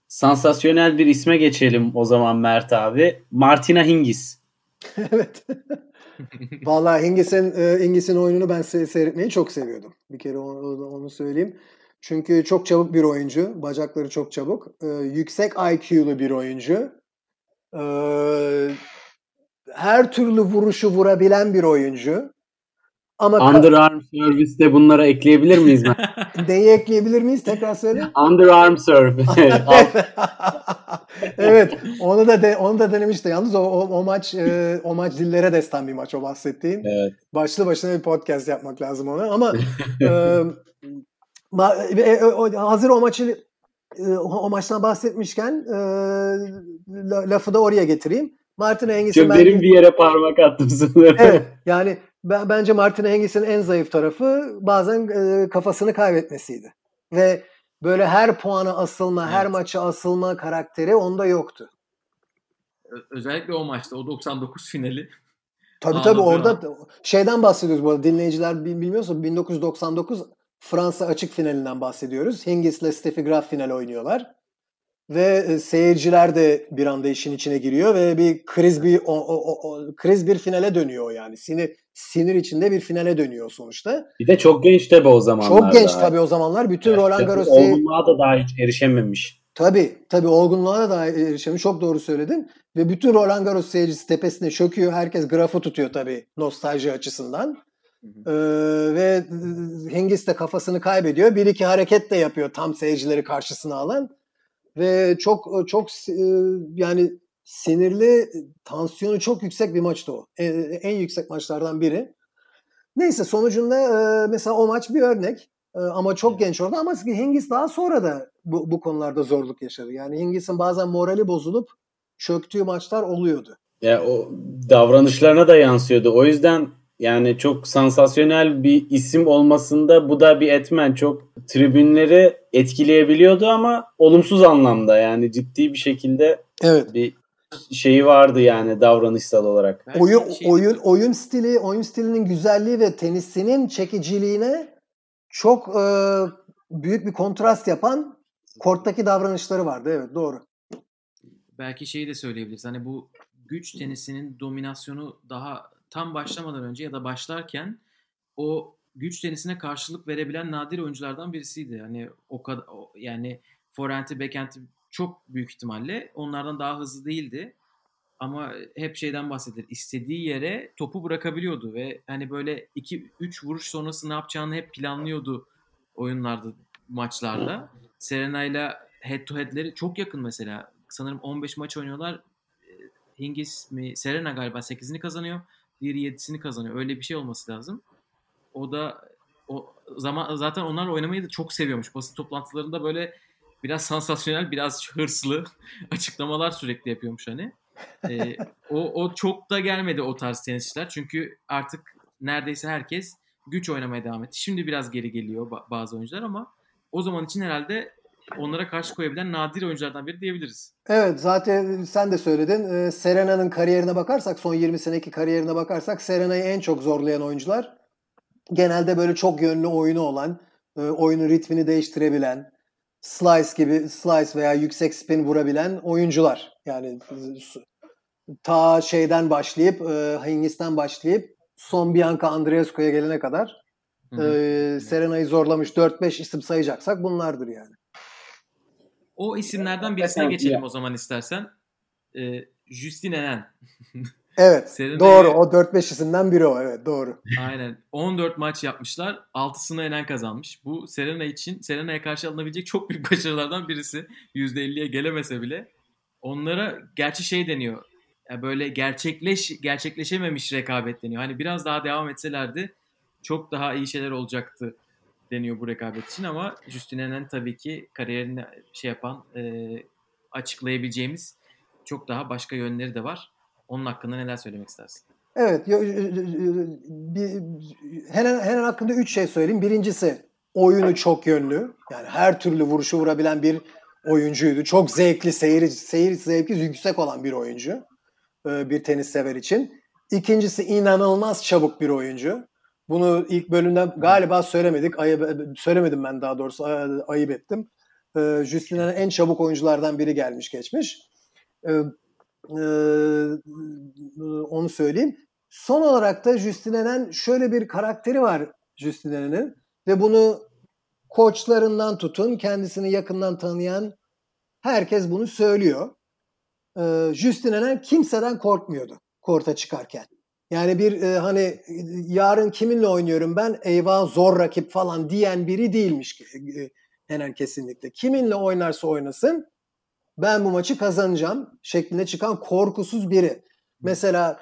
sansasyonel bir isme geçelim o zaman Mert abi. Martina Hingis. evet. Vallahi Hingis'in e, Hingis'in oyununu ben seyretmeyi çok seviyordum. Bir kere onu, onu söyleyeyim. Çünkü çok çabuk bir oyuncu. Bacakları çok çabuk. E, yüksek IQ'lu bir oyuncu. E, her türlü vuruşu vurabilen bir oyuncu. Ama Underarm Service'de bunlara ekleyebilir miyiz? ben? neyi ekleyebilir miyiz? Tekrar söyle. Underarm Service. evet, onu da de, onu da denemişti. Yalnız o, o, o maç e, o maç dillere destan bir maç o bahsettiğin. evet. Başlı başına bir podcast yapmak lazım ona ama e, ma, e, o, hazır o maçı e, o maçtan bahsetmişken e, lafı da oraya getireyim. Martin Hengis'in Çok derin bir yere parmak attım sanırım. Evet yani ben, bence Martin Hengis'in en zayıf tarafı bazen e, kafasını kaybetmesiydi. Ve böyle her puana asılma, evet. her maça asılma karakteri onda yoktu. Özellikle o maçta o 99 finali. Tabii tabii orada şeyden bahsediyoruz bu arada dinleyiciler bilmiyorsa 1999 Fransa açık finalinden bahsediyoruz. Hingis'le Steffi Graf final oynuyorlar ve seyirciler de bir anda işin içine giriyor ve bir kriz bir o, o, o, kriz bir finale dönüyor yani. Sinir sinir içinde bir finale dönüyor sonuçta. Bir de çok genç tabii o zamanlar. Çok genç tabii o zamanlar. Bütün evet, Roland Garros olgunluğa da daha hiç erişememiş. Tabii tabii olgunluğa da daha erişememiş. Çok doğru söyledin. Ve bütün Roland Garros seyircisi tepesine çöküyor. Herkes grafı tutuyor tabii nostalji açısından. Ee, ve Hengist de kafasını kaybediyor. Bir iki hareket de yapıyor tam seyircileri karşısına alan ve çok çok yani sinirli, tansiyonu çok yüksek bir maçtı o. En, en yüksek maçlardan biri. Neyse sonucunda mesela o maç bir örnek. Ama çok genç orada ama Hingis daha sonra da bu, bu konularda zorluk yaşadı. Yani Hingis'in bazen morali bozulup çöktüğü maçlar oluyordu. Ya o davranışlarına da yansıyordu. O yüzden yani çok sansasyonel bir isim olmasında bu da bir etmen. Çok tribünleri etkileyebiliyordu ama olumsuz anlamda yani ciddi bir şekilde evet. bir şeyi vardı yani davranışsal olarak. oyun şey... oyun oyun stili, oyun stilinin güzelliği ve tenisinin çekiciliğine çok e, büyük bir kontrast yapan korttaki davranışları vardı. Evet doğru. Belki şeyi de söyleyebiliriz. Hani bu güç tenisinin dominasyonu daha tam başlamadan önce ya da başlarken o güç tenisine karşılık verebilen nadir oyunculardan birisiydi. Yani o kadar yani forehand'i backhand'i çok büyük ihtimalle onlardan daha hızlı değildi. Ama hep şeyden bahsedilir. İstediği yere topu bırakabiliyordu ve hani böyle 2 3 vuruş sonrası ne yapacağını hep planlıyordu oyunlarda, maçlarda. Serena ile head to head'leri çok yakın mesela. Sanırım 15 maç oynuyorlar. Hingis mi Serena galiba 8'ini kazanıyor diğeri yedisini kazanıyor. Öyle bir şey olması lazım. O da o zaman zaten onlar oynamayı da çok seviyormuş. Basın toplantılarında böyle biraz sansasyonel, biraz hırslı açıklamalar sürekli yapıyormuş hani. Ee, o, o çok da gelmedi o tarz tenisçiler. Çünkü artık neredeyse herkes güç oynamaya devam etti. Şimdi biraz geri geliyor bazı oyuncular ama o zaman için herhalde onlara karşı koyabilen nadir oyunculardan biri diyebiliriz. Evet zaten sen de söyledin. Ee, Serena'nın kariyerine bakarsak son 20 seneki kariyerine bakarsak Serena'yı en çok zorlayan oyuncular genelde böyle çok yönlü oyunu olan, e, oyunun ritmini değiştirebilen, slice gibi slice veya yüksek spin vurabilen oyuncular. Yani ta şeyden başlayıp e, Hingis'ten başlayıp son Bianca Andreescu'ya gelene kadar e, Serena'yı zorlamış 4-5 isim sayacaksak bunlardır yani. O isimlerden birisine geçelim o zaman istersen. Ee, Justin Enen. evet Serena'yı... doğru o 4-5 isimden biri o evet doğru. Aynen 14 maç yapmışlar 6'sını Enen kazanmış. Bu Serena için Serena'ya karşı alınabilecek çok büyük başarılardan birisi. %50'ye gelemese bile. Onlara gerçi şey deniyor. Yani böyle gerçekleş gerçekleşememiş rekabet deniyor. Hani biraz daha devam etselerdi çok daha iyi şeyler olacaktı deniyor bu rekabet için ama Justine'nin tabii ki kariyerini şey yapan e, açıklayabileceğimiz çok daha başka yönleri de var. Onun hakkında neler söylemek istersin? Evet. Bir, Helen, Helen hakkında üç şey söyleyeyim. Birincisi oyunu çok yönlü. Yani her türlü vuruşu vurabilen bir oyuncuydu. Çok zevkli, seyir, seyir zevki yüksek olan bir oyuncu. Bir tenis sever için. İkincisi inanılmaz çabuk bir oyuncu. Bunu ilk bölümde galiba söylemedik. Ayıp, söylemedim ben daha doğrusu. Ayıp ettim. E, Justin'in en çabuk oyunculardan biri gelmiş geçmiş. E, e, onu söyleyeyim. Son olarak da Justin'in şöyle bir karakteri var Justin'in ve bunu koçlarından tutun kendisini yakından tanıyan herkes bunu söylüyor. E, Justin'in kimseden korkmuyordu korta çıkarken. Yani bir e, hani yarın kiminle oynuyorum ben eyvah zor rakip falan diyen biri değilmiş Henan kesinlikle. Kiminle oynarsa oynasın ben bu maçı kazanacağım şeklinde çıkan korkusuz biri. Mesela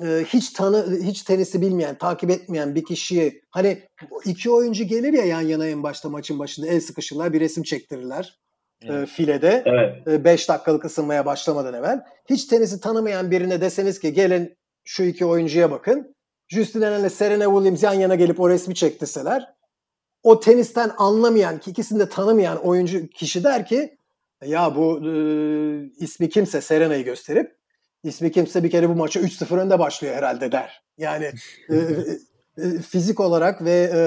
e, hiç tanı hiç tenisi bilmeyen, takip etmeyen bir kişiyi hani iki oyuncu gelir ya yan yana en başta maçın başında el sıkışırlar, bir resim çektirirler e, filede. 5 Evet. e, dakikalık ısınmaya başlamadan evvel. Hiç tenisi tanımayan birine deseniz ki gelin şu iki oyuncuya bakın. Justin Henin ile Serena Williams yan yana gelip o resmi çektirseler o tenisten anlamayan, ki ikisini de tanımayan oyuncu kişi der ki ya bu e, ismi kimse Serena'yı gösterip ismi kimse bir kere bu maçı 3-0 önde başlıyor herhalde der. Yani e, e, fizik olarak ve e,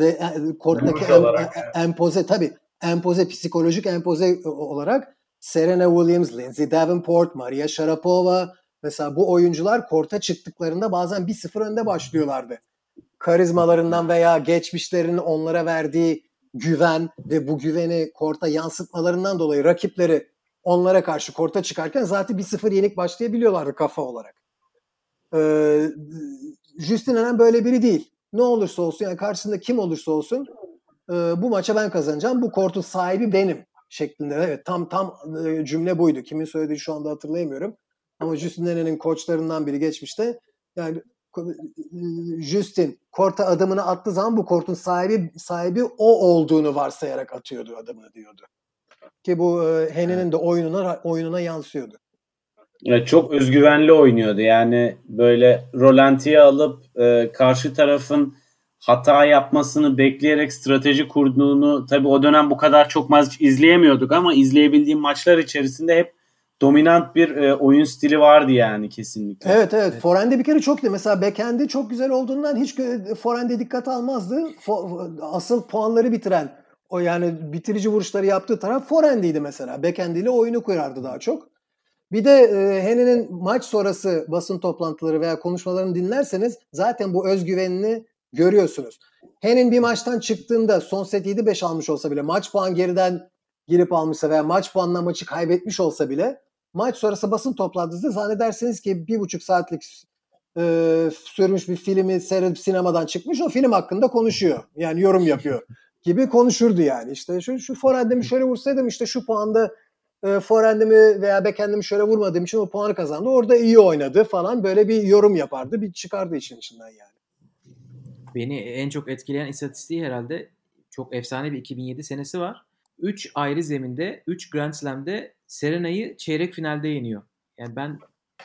ve e, korttaki em- e- empoze tabii empoze psikolojik empoze olarak Serena Williams, Lindsay Davenport, Maria Sharapova mesela bu oyuncular korta çıktıklarında bazen 1-0 önde başlıyorlardı. Karizmalarından veya geçmişlerinin onlara verdiği güven ve bu güveni korta yansıtmalarından dolayı rakipleri onlara karşı korta çıkarken zaten 1-0 yenik başlayabiliyorlardı kafa olarak. Ee, Justin Henin böyle biri değil. Ne olursa olsun yani karşısında kim olursa olsun e, bu maça ben kazanacağım. Bu kortun sahibi benim şeklinde. Evet tam tam e, cümle buydu. Kimin söylediği şu anda hatırlayamıyorum. Ama Justin Henin'in koçlarından biri geçmişte yani e, Justin korta adımını attığı zaman bu kortun sahibi sahibi o olduğunu varsayarak atıyordu adımını diyordu. Ki bu e, Henin'in de oyununa oyununa yansıyordu. Evet, çok özgüvenli oynuyordu. Yani böyle rolantiye alıp e, karşı tarafın hata yapmasını bekleyerek strateji kurduğunu tabii o dönem bu kadar çok maç izleyemiyorduk ama izleyebildiğim maçlar içerisinde hep dominant bir e, oyun stili vardı yani kesinlikle. Evet evet. Forehand'e bir kere çok iyi. Mesela backhand'i çok güzel olduğundan hiç forehand'e dikkat almazdı. Fo- asıl puanları bitiren o yani bitirici vuruşları yaptığı taraf forehand'iydi mesela. Backhand ile oyunu kurardı daha çok. Bir de e, Henne'nin maç sonrası basın toplantıları veya konuşmalarını dinlerseniz zaten bu özgüvenini görüyorsunuz. Hennin bir maçtan çıktığında son set 7-5 almış olsa bile maç puan geriden girip almışsa veya maç puanla maçı kaybetmiş olsa bile maç sonrası basın toplantısında zannedersiniz ki bir buçuk saatlik e, sürmüş bir filmi seyredip sinemadan çıkmış o film hakkında konuşuyor. Yani yorum yapıyor gibi konuşurdu yani. İşte şu, şu forehand'imi şöyle vursaydım işte şu puanda e, forehand'imi veya backhand'imi şöyle vurmadığım için o puanı kazandı. Orada iyi oynadı falan böyle bir yorum yapardı. Bir çıkardı işin içinden yani. Beni en çok etkileyen istatistiği herhalde çok efsane bir 2007 senesi var. 3 ayrı zeminde 3 Grand Slam'de Serena'yı çeyrek finalde yeniyor. Yani ben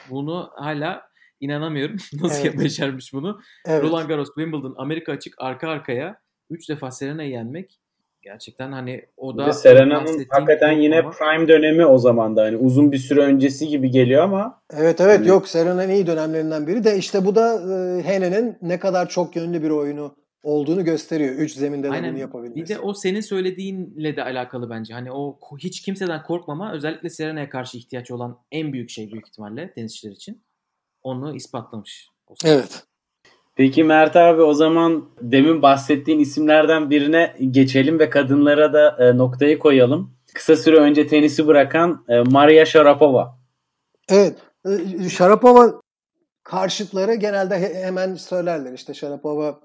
bunu hala inanamıyorum. Nasıl Evet. başarmış bunu? Evet. Roland Garros, Wimbledon, Amerika açık arka arkaya 3 defa Serena'yı yenmek gerçekten hani o Bir da de Serena'nın hakikaten yine korkmama- prime dönemi o zaman da hani uzun bir süre öncesi gibi geliyor ama Evet evet Hani- yok Serena'nın iyi dönemlerinden biri de işte bu da e, Henne'nin ne kadar çok yönlü bir oyunu olduğunu gösteriyor. Üç zeminde de Aynen. bunu yapabilmesi. Bir de o senin söylediğinle de alakalı bence. Hani o hiç kimseden korkmama özellikle Serena'ya karşı ihtiyaç olan en büyük şey büyük ihtimalle tenisçiler için. Onu ispatlamış. Evet. Peki Mert abi o zaman demin bahsettiğin isimlerden birine geçelim ve kadınlara da e, noktayı koyalım. Kısa süre önce tenisi bırakan e, Maria Sharapova. Evet. E, Sharapova karşıtları genelde he- hemen söylerler. İşte Sharapova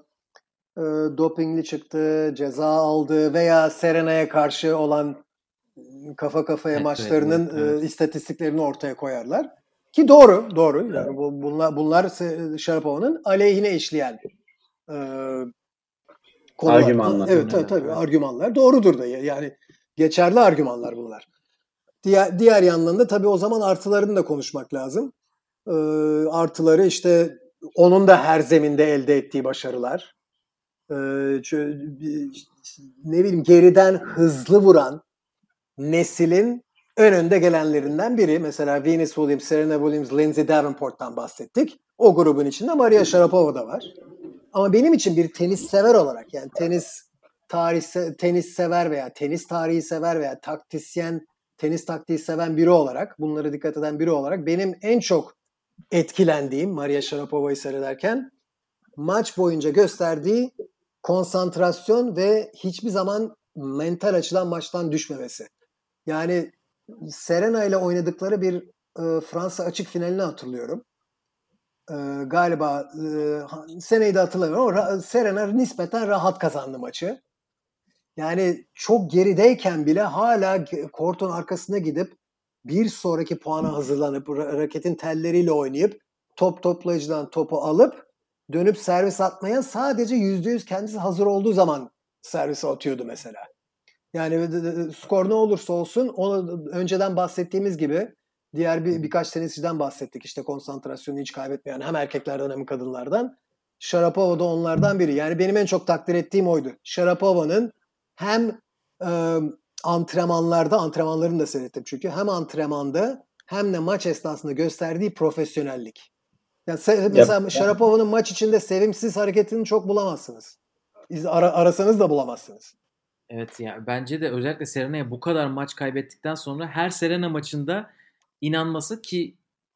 e, dopingli çıktı, ceza aldı veya Serena'ya karşı olan kafa kafaya Evet, maçlarının evet, evet. e, istatistiklerini ortaya koyarlar. Ki doğru, doğru. Yani bu, bunlar bunlar Sharapova'nın aleyhine işleyen e, konular. Argümanlar. Evet, tabii, tabii argümanlar doğrudur da yani geçerli argümanlar bunlar. Diğer, diğer yandan da tabii o zaman artılarını da konuşmak lazım. Ee, artıları işte onun da her zeminde elde ettiği başarılar. Ee, ne bileyim geriden hızlı vuran neslin ön önde gelenlerinden biri. Mesela Venus Williams, Serena Williams, Lindsay Davenport'tan bahsettik. O grubun içinde Maria Sharapova da var. Ama benim için bir tenis sever olarak yani tenis tarih tenis sever veya tenis tarihi sever veya taktisyen tenis taktiği seven biri olarak bunlara dikkat eden biri olarak benim en çok etkilendiğim Maria Sharapova'yı seyrederken maç boyunca gösterdiği konsantrasyon ve hiçbir zaman mental açıdan maçtan düşmemesi. Yani Serena ile oynadıkları bir e, Fransa açık finalini hatırlıyorum. e, galiba e, seneyi de hatırlamıyorum ama Serena nispeten rahat kazandı maçı. Yani çok gerideyken bile hala kortun arkasına gidip bir sonraki puana hazırlanıp raketin telleriyle oynayıp top toplayıcıdan topu alıp dönüp servis atmaya sadece %100 kendisi hazır olduğu zaman servise atıyordu mesela. Yani skor ne olursa olsun onu önceden bahsettiğimiz gibi diğer bir birkaç tenisçiden bahsettik. işte konsantrasyonu hiç kaybetmeyen hem erkeklerden hem kadınlardan. Sharapova da onlardan biri. Yani benim en çok takdir ettiğim oydu. Sharapova'nın hem e, antrenmanlarda, antrenmanlarını da seyrettim çünkü hem antrenmanda hem de maç esnasında gösterdiği profesyonellik. Yani mesela Yap. Sharapova'nın maç içinde sevimsiz hareketini çok bulamazsınız. Ara, arasanız da bulamazsınız. Evet yani bence de özellikle Serena'ya bu kadar maç kaybettikten sonra her Serena maçında inanması ki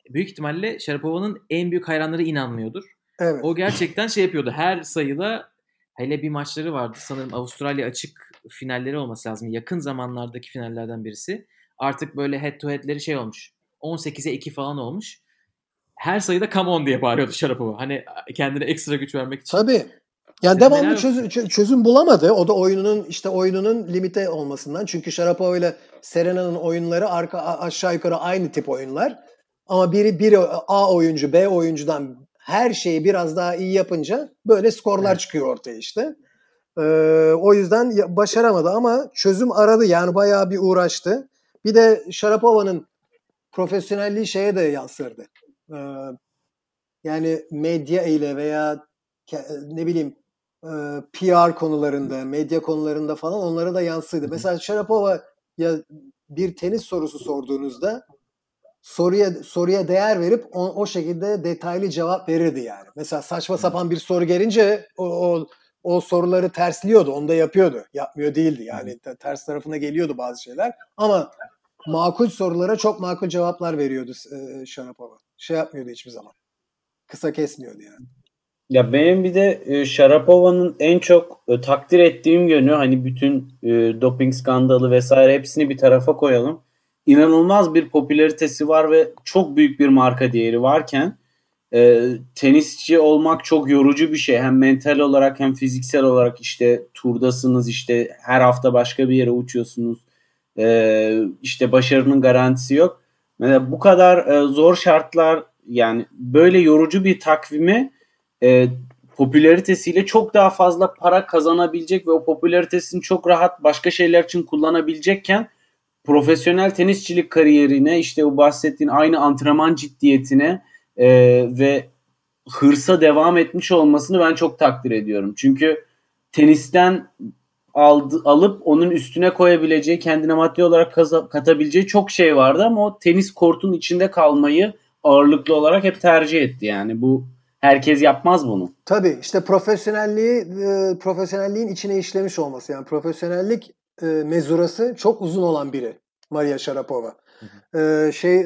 büyük ihtimalle Sharapova'nın en büyük hayranları inanmıyordur. Evet. O gerçekten şey yapıyordu. Her sayıda hele bir maçları vardı. Sanırım Avustralya açık finalleri olması lazım. Yakın zamanlardaki finallerden birisi. Artık böyle head to head'leri şey olmuş. 18'e 2 falan olmuş. Her sayıda come on diye bağırıyordu Sharapova. Hani kendine ekstra güç vermek için. Tabii. Yani devamlı çözüm, çözüm bulamadı. O da oyununun işte oyununun limite olmasından. Çünkü Sharapova ile Serena'nın oyunları arka aşağı yukarı aynı tip oyunlar. Ama biri biri A oyuncu B oyuncudan her şeyi biraz daha iyi yapınca böyle skorlar evet. çıkıyor ortaya işte. Ee, o yüzden başaramadı ama çözüm aradı. Yani bayağı bir uğraştı. Bir de Sharapova'nın profesyonelliği şeye de yansırdı. Ee, yani medya ile veya ne bileyim e, PR konularında, medya konularında falan onlara da yansıydı. Mesela Sharapova ya bir tenis sorusu sorduğunuzda soruya soruya değer verip o, o şekilde detaylı cevap verirdi yani. Mesela saçma sapan bir soru gelince o, o o soruları tersliyordu. Onu da yapıyordu. Yapmıyor değildi. Yani ters tarafına geliyordu bazı şeyler. Ama makul sorulara çok makul cevaplar veriyordu e, Sharapova. Şey yapmıyordu hiçbir zaman. Kısa kesmiyordu yani. Ya benim bir de e, Sharapova'nın en çok e, takdir ettiğim yönü hani bütün e, doping skandalı vesaire hepsini bir tarafa koyalım. İnanılmaz bir popülaritesi var ve çok büyük bir marka değeri varken e, tenisçi olmak çok yorucu bir şey. Hem mental olarak hem fiziksel olarak işte turdasınız işte her hafta başka bir yere uçuyorsunuz. E, işte başarının garantisi yok. Bu kadar e, zor şartlar yani böyle yorucu bir takvimi e, popülaritesiyle çok daha fazla para kazanabilecek ve o popülaritesini çok rahat başka şeyler için kullanabilecekken profesyonel tenisçilik kariyerine işte bu bahsettiğin aynı antrenman ciddiyetine e, ve hırsa devam etmiş olmasını ben çok takdir ediyorum. Çünkü tenisten aldı, alıp onun üstüne koyabileceği, kendine maddi olarak kaza, katabileceği çok şey vardı ama o tenis kortun içinde kalmayı ağırlıklı olarak hep tercih etti. Yani bu herkes yapmaz bunu. Tabii işte profesyonelliği e, profesyonelliğin içine işlemiş olması yani profesyonellik e, mezurası çok uzun olan biri Maria Sharapova. Ee, şey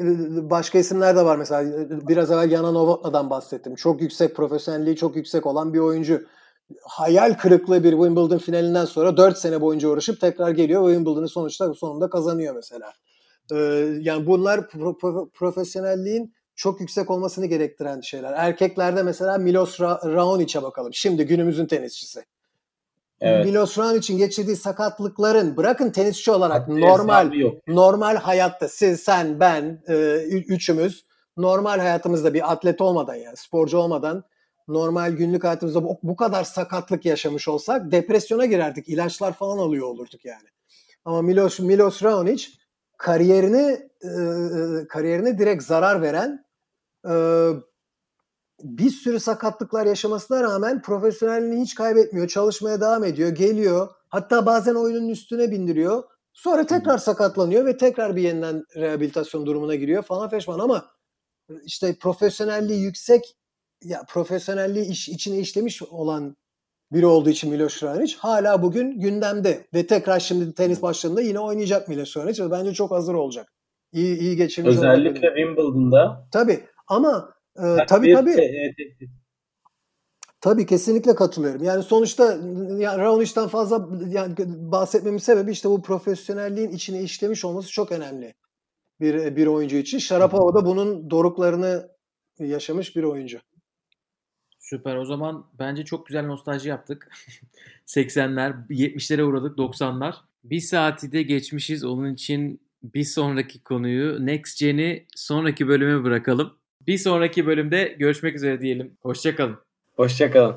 başka isimler de var mesela biraz evvel Yana Novotna'dan bahsettim. Çok yüksek profesyonelliği çok yüksek olan bir oyuncu. Hayal kırıklığı bir Wimbledon finalinden sonra 4 sene boyunca uğraşıp tekrar geliyor ve Wimbledon'ı sonuçta sonunda kazanıyor mesela. Ee, yani bunlar pro- pro- profesyonelliğin çok yüksek olmasını gerektiren şeyler. Erkeklerde mesela Milos Ra- Raonic'e bakalım. Şimdi günümüzün tenisçisi. Evet. Milos Raonic'in geçirdiği sakatlıkların bırakın tenisçi olarak Hatta normal normal hayatta siz sen ben e, üçümüz normal hayatımızda bir atlet olmadan yani sporcu olmadan normal günlük hayatımızda bu, bu kadar sakatlık yaşamış olsak depresyona girerdik. ilaçlar falan alıyor olurduk yani. Ama Milos Milos Raonic kariyerini e, e kariyerine direkt zarar veren e, bir sürü sakatlıklar yaşamasına rağmen profesyonelliğini hiç kaybetmiyor. Çalışmaya devam ediyor. Geliyor. Hatta bazen oyunun üstüne bindiriyor. Sonra tekrar sakatlanıyor ve tekrar bir yeniden rehabilitasyon durumuna giriyor falan feşman ama işte profesyonelliği yüksek ya profesyonelliği iş, içine işlemiş olan biri olduğu için Miloš Raonic hala bugün gündemde ve tekrar şimdi tenis başlarında yine oynayacak Miloš Raonic ve bence çok hazır olacak. İyi iyi geçirmiş. Özellikle Wimbledon'da. Tabii ama ee, tabii tabii. Tabii kesinlikle katılıyorum. Yani sonuçta yani Raonic'ten fazla yani bahsetmemin sebebi işte bu profesyonelliğin içine işlemiş olması çok önemli. Bir bir oyuncu için. Sharapova da bunun doruklarını yaşamış bir oyuncu. Süper. O zaman bence çok güzel nostalji yaptık. 80'ler, 70'lere uğradık, 90'lar. Bir saati de geçmişiz. Onun için bir sonraki konuyu Next Gen'i sonraki bölüme bırakalım. Bir sonraki bölümde görüşmek üzere diyelim. Hoşçakalın. Hoşçakalın.